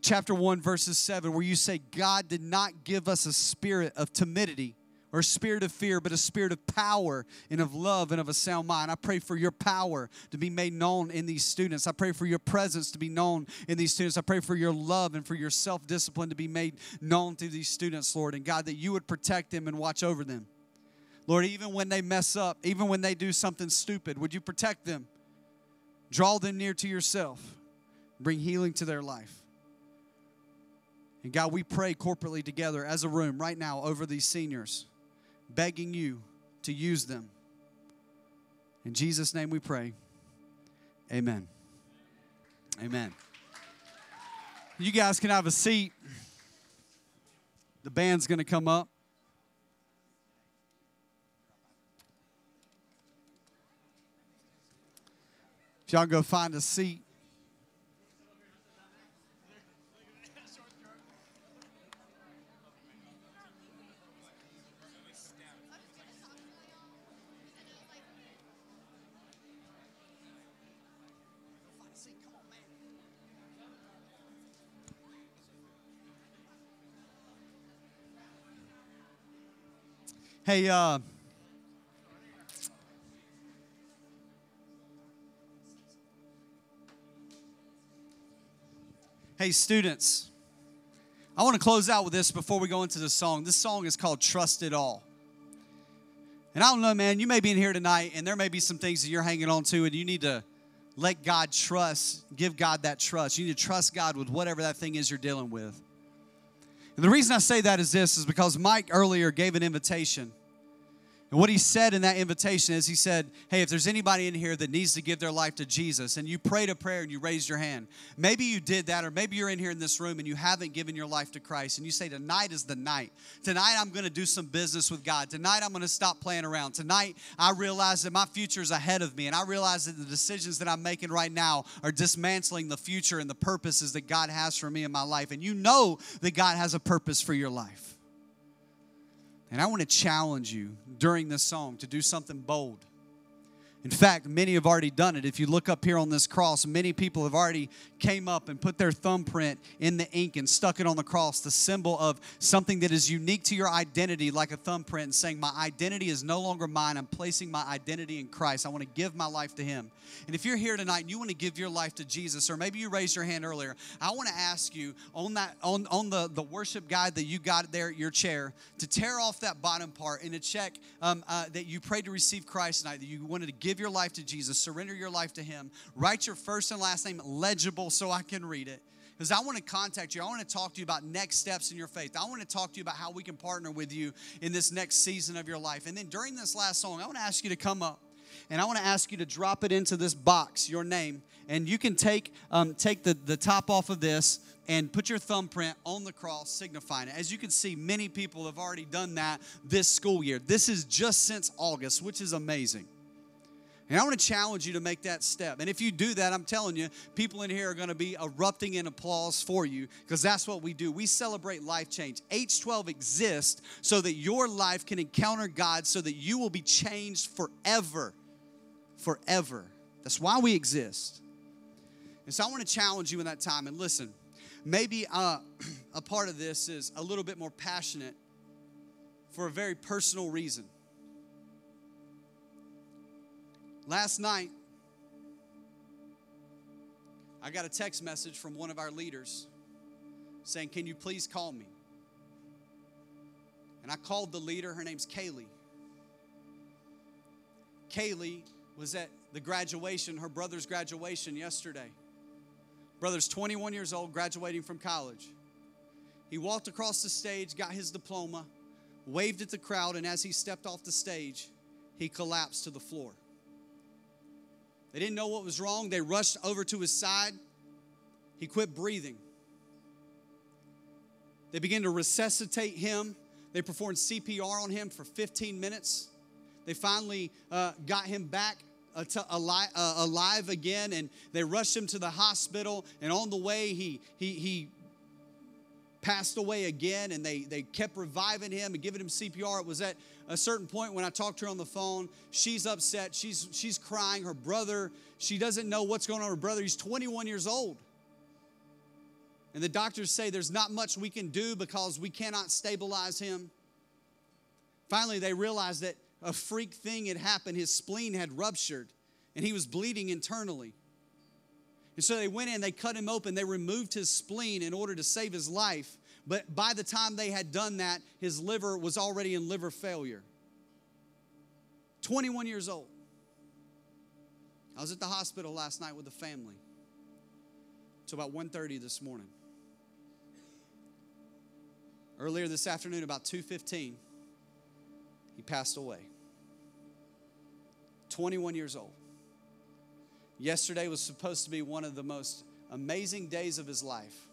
chapter 1, verses 7, where you say, God did not give us a spirit of timidity or a spirit of fear, but a spirit of power and of love and of a sound mind. I pray for your power to be made known in these students. I pray for your presence to be known in these students. I pray for your love and for your self discipline to be made known through these students, Lord. And God, that you would protect them and watch over them. Lord, even when they mess up, even when they do something stupid, would you protect them? Draw them near to yourself. Bring healing to their life. And God, we pray corporately together as a room right now over these seniors, begging you to use them. In Jesus' name we pray. Amen. Amen. You guys can have a seat. The band's going to come up. If y'all go find a seat. Hey, uh, Hey, students, I want to close out with this before we go into the song. This song is called Trust It All. And I don't know, man, you may be in here tonight and there may be some things that you're hanging on to and you need to let God trust, give God that trust. You need to trust God with whatever that thing is you're dealing with. And the reason I say that is this is because Mike earlier gave an invitation. And what he said in that invitation is he said, Hey, if there's anybody in here that needs to give their life to Jesus and you prayed a prayer and you raised your hand, maybe you did that, or maybe you're in here in this room and you haven't given your life to Christ and you say, Tonight is the night. Tonight I'm going to do some business with God. Tonight I'm going to stop playing around. Tonight I realize that my future is ahead of me and I realize that the decisions that I'm making right now are dismantling the future and the purposes that God has for me in my life. And you know that God has a purpose for your life. And I want to challenge you during this song to do something bold. In fact, many have already done it. If you look up here on this cross, many people have already came up and put their thumbprint in the ink and stuck it on the cross, the symbol of something that is unique to your identity, like a thumbprint, and saying, My identity is no longer mine. I'm placing my identity in Christ. I want to give my life to Him. And if you're here tonight and you want to give your life to Jesus, or maybe you raised your hand earlier, I want to ask you on that on, on the, the worship guide that you got there at your chair to tear off that bottom part and to check um, uh, that you prayed to receive Christ tonight, that you wanted to give your life to Jesus, surrender your life to Him, write your first and last name legible so I can read it. Because I want to contact you. I want to talk to you about next steps in your faith. I want to talk to you about how we can partner with you in this next season of your life. And then during this last song, I want to ask you to come up. And I want to ask you to drop it into this box, your name. And you can take, um, take the, the top off of this and put your thumbprint on the cross, signifying it. As you can see, many people have already done that this school year. This is just since August, which is amazing. And I want to challenge you to make that step. And if you do that, I'm telling you, people in here are going to be erupting in applause for you because that's what we do. We celebrate life change. H12 exists so that your life can encounter God, so that you will be changed forever. Forever. That's why we exist. And so I want to challenge you in that time. And listen, maybe uh, [CLEARS THROAT] a part of this is a little bit more passionate for a very personal reason. Last night, I got a text message from one of our leaders saying, Can you please call me? And I called the leader. Her name's Kaylee. Kaylee was at the graduation, her brother's graduation yesterday. Brother's 21 years old, graduating from college. He walked across the stage, got his diploma, waved at the crowd, and as he stepped off the stage, he collapsed to the floor. They didn't know what was wrong. They rushed over to his side. He quit breathing. They began to resuscitate him. They performed CPR on him for 15 minutes. They finally uh, got him back uh, alive, uh, alive, again, and they rushed him to the hospital. And on the way, he, he, he passed away again, and they, they kept reviving him and giving him CPR. It was at a certain point when I talked to her on the phone, she's upset. She's, she's crying. Her brother, she doesn't know what's going on her brother. He's 21 years old. And the doctors say there's not much we can do because we cannot stabilize him. Finally, they realized that a freak thing had happened. His spleen had ruptured and he was bleeding internally. And so they went in, they cut him open, they removed his spleen in order to save his life. But by the time they had done that, his liver was already in liver failure. 21 years old. I was at the hospital last night with the family. It's about 1:30 this morning. Earlier this afternoon, about 2:15, he passed away. 21 years old. Yesterday was supposed to be one of the most amazing days of his life.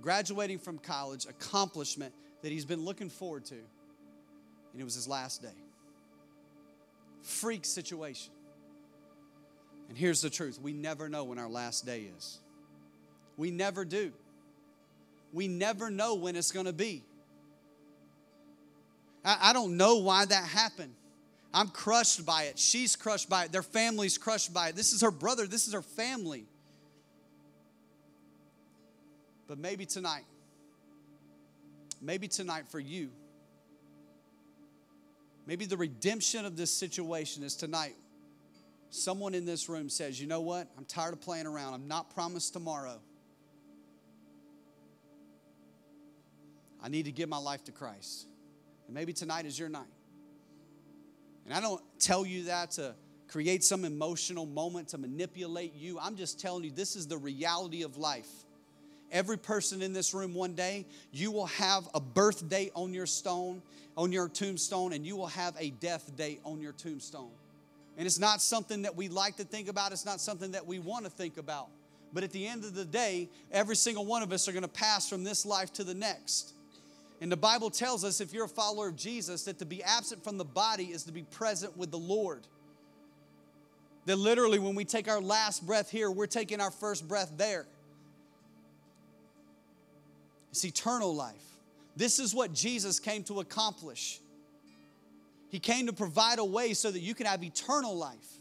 Graduating from college, accomplishment that he's been looking forward to. And it was his last day. Freak situation. And here's the truth we never know when our last day is. We never do. We never know when it's going to be. I, I don't know why that happened. I'm crushed by it. She's crushed by it. Their family's crushed by it. This is her brother. This is her family. But maybe tonight, maybe tonight for you, maybe the redemption of this situation is tonight. Someone in this room says, You know what? I'm tired of playing around. I'm not promised tomorrow. I need to give my life to Christ. And maybe tonight is your night. And I don't tell you that to create some emotional moment to manipulate you. I'm just telling you this is the reality of life. Every person in this room one day, you will have a birth date on your stone, on your tombstone, and you will have a death date on your tombstone. And it's not something that we like to think about, it's not something that we want to think about. But at the end of the day, every single one of us are going to pass from this life to the next. And the Bible tells us, if you're a follower of Jesus, that to be absent from the body is to be present with the Lord. That literally, when we take our last breath here, we're taking our first breath there. It's eternal life. This is what Jesus came to accomplish. He came to provide a way so that you can have eternal life.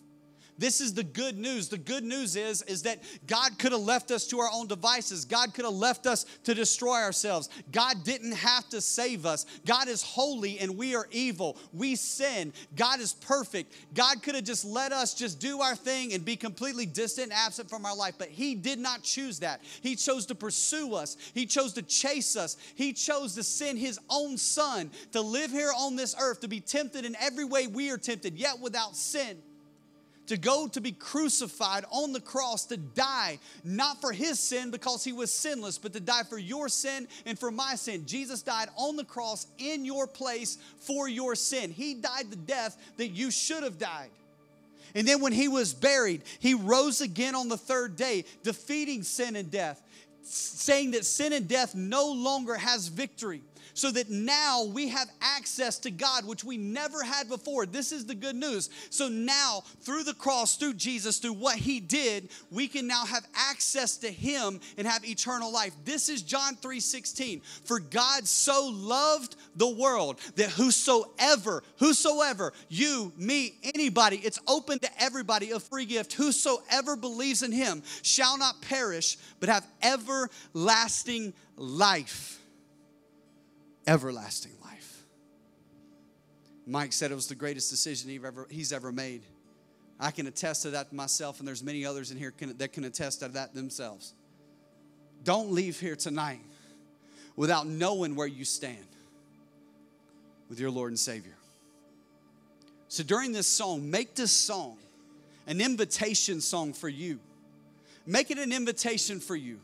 This is the good news. The good news is, is that God could have left us to our own devices. God could have left us to destroy ourselves. God didn't have to save us. God is holy and we are evil. We sin. God is perfect. God could have just let us just do our thing and be completely distant absent from our life, but He did not choose that. He chose to pursue us, He chose to chase us. He chose to send His own Son to live here on this earth, to be tempted in every way we are tempted, yet without sin to go to be crucified on the cross to die, not for his sin because he was sinless, but to die for your sin and for my sin. Jesus died on the cross in your place for your sin. He died the death that you should have died. And then when he was buried, he rose again on the third day, defeating sin and death, saying that sin and death no longer has victory so that now we have access to God, which we never had before. This is the good news. So now, through the cross, through Jesus, through what He did, we can now have access to Him and have eternal life. This is John 3 16. For God so loved the world that whosoever, whosoever, you, me, anybody, it's open to everybody, a free gift. Whosoever believes in Him shall not perish, but have everlasting life everlasting life. Mike said it was the greatest decision he ever, he's ever made. I can attest to that myself, and there's many others in here can, that can attest to that themselves. Don't leave here tonight without knowing where you stand with your Lord and Savior. So during this song, make this song an invitation song for you. Make it an invitation for you.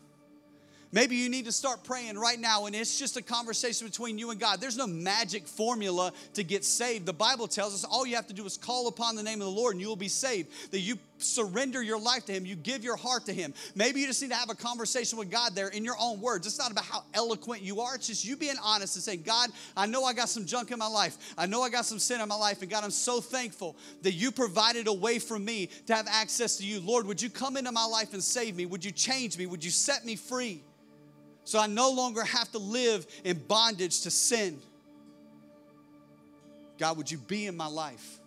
Maybe you need to start praying right now, and it's just a conversation between you and God. There's no magic formula to get saved. The Bible tells us all you have to do is call upon the name of the Lord, and you will be saved. That you surrender your life to Him, you give your heart to Him. Maybe you just need to have a conversation with God there in your own words. It's not about how eloquent you are, it's just you being honest and saying, God, I know I got some junk in my life. I know I got some sin in my life, and God, I'm so thankful that you provided a way for me to have access to you. Lord, would you come into my life and save me? Would you change me? Would you set me free? So I no longer have to live in bondage to sin. God, would you be in my life?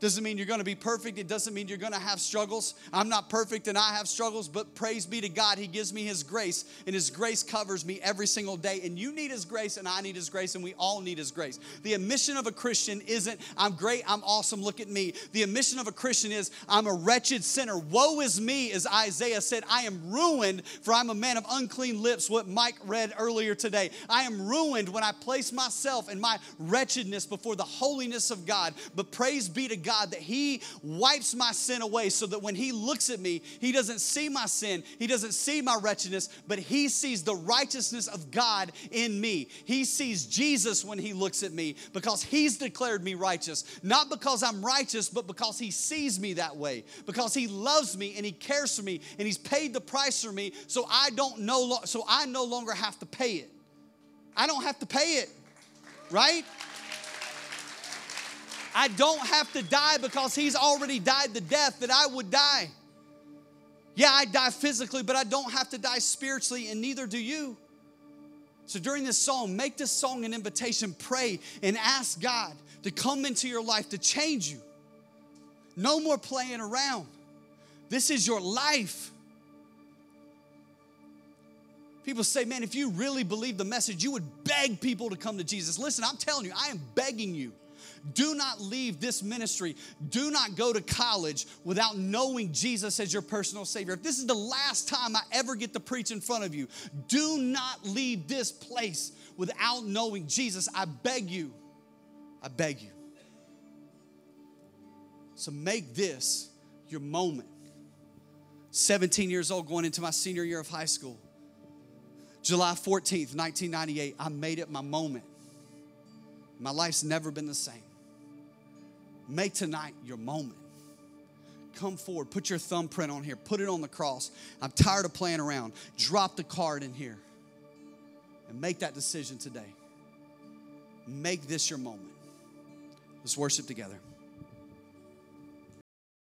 Doesn't mean you're going to be perfect. It doesn't mean you're going to have struggles. I'm not perfect and I have struggles, but praise be to God. He gives me His grace, and His grace covers me every single day. And you need His grace, and I need His grace, and we all need His grace. The admission of a Christian isn't, I'm great, I'm awesome, look at me. The admission of a Christian is, I'm a wretched sinner. Woe is me, as Isaiah said, I am ruined, for I'm a man of unclean lips, what Mike read earlier today. I am ruined when I place myself and my wretchedness before the holiness of God. But praise be to God God that He wipes my sin away so that when He looks at me, He doesn't see my sin, He doesn't see my wretchedness, but He sees the righteousness of God in me. He sees Jesus when He looks at me because He's declared me righteous. Not because I'm righteous, but because He sees me that way, because He loves me and He cares for me and He's paid the price for me so I don't know, so I no longer have to pay it. I don't have to pay it, right? I don't have to die because He's already died the death that I would die. Yeah, I die physically, but I don't have to die spiritually, and neither do you. So during this song, make this song an invitation. Pray and ask God to come into your life to change you. No more playing around. This is your life. People say, man, if you really believe the message, you would beg people to come to Jesus. Listen, I'm telling you, I am begging you. Do not leave this ministry. Do not go to college without knowing Jesus as your personal Savior. If this is the last time I ever get to preach in front of you, do not leave this place without knowing Jesus. I beg you. I beg you. So make this your moment. 17 years old, going into my senior year of high school. July 14th, 1998, I made it my moment. My life's never been the same. Make tonight your moment. Come forward, put your thumbprint on here, put it on the cross. I'm tired of playing around. Drop the card in here and make that decision today. Make this your moment. Let's worship together.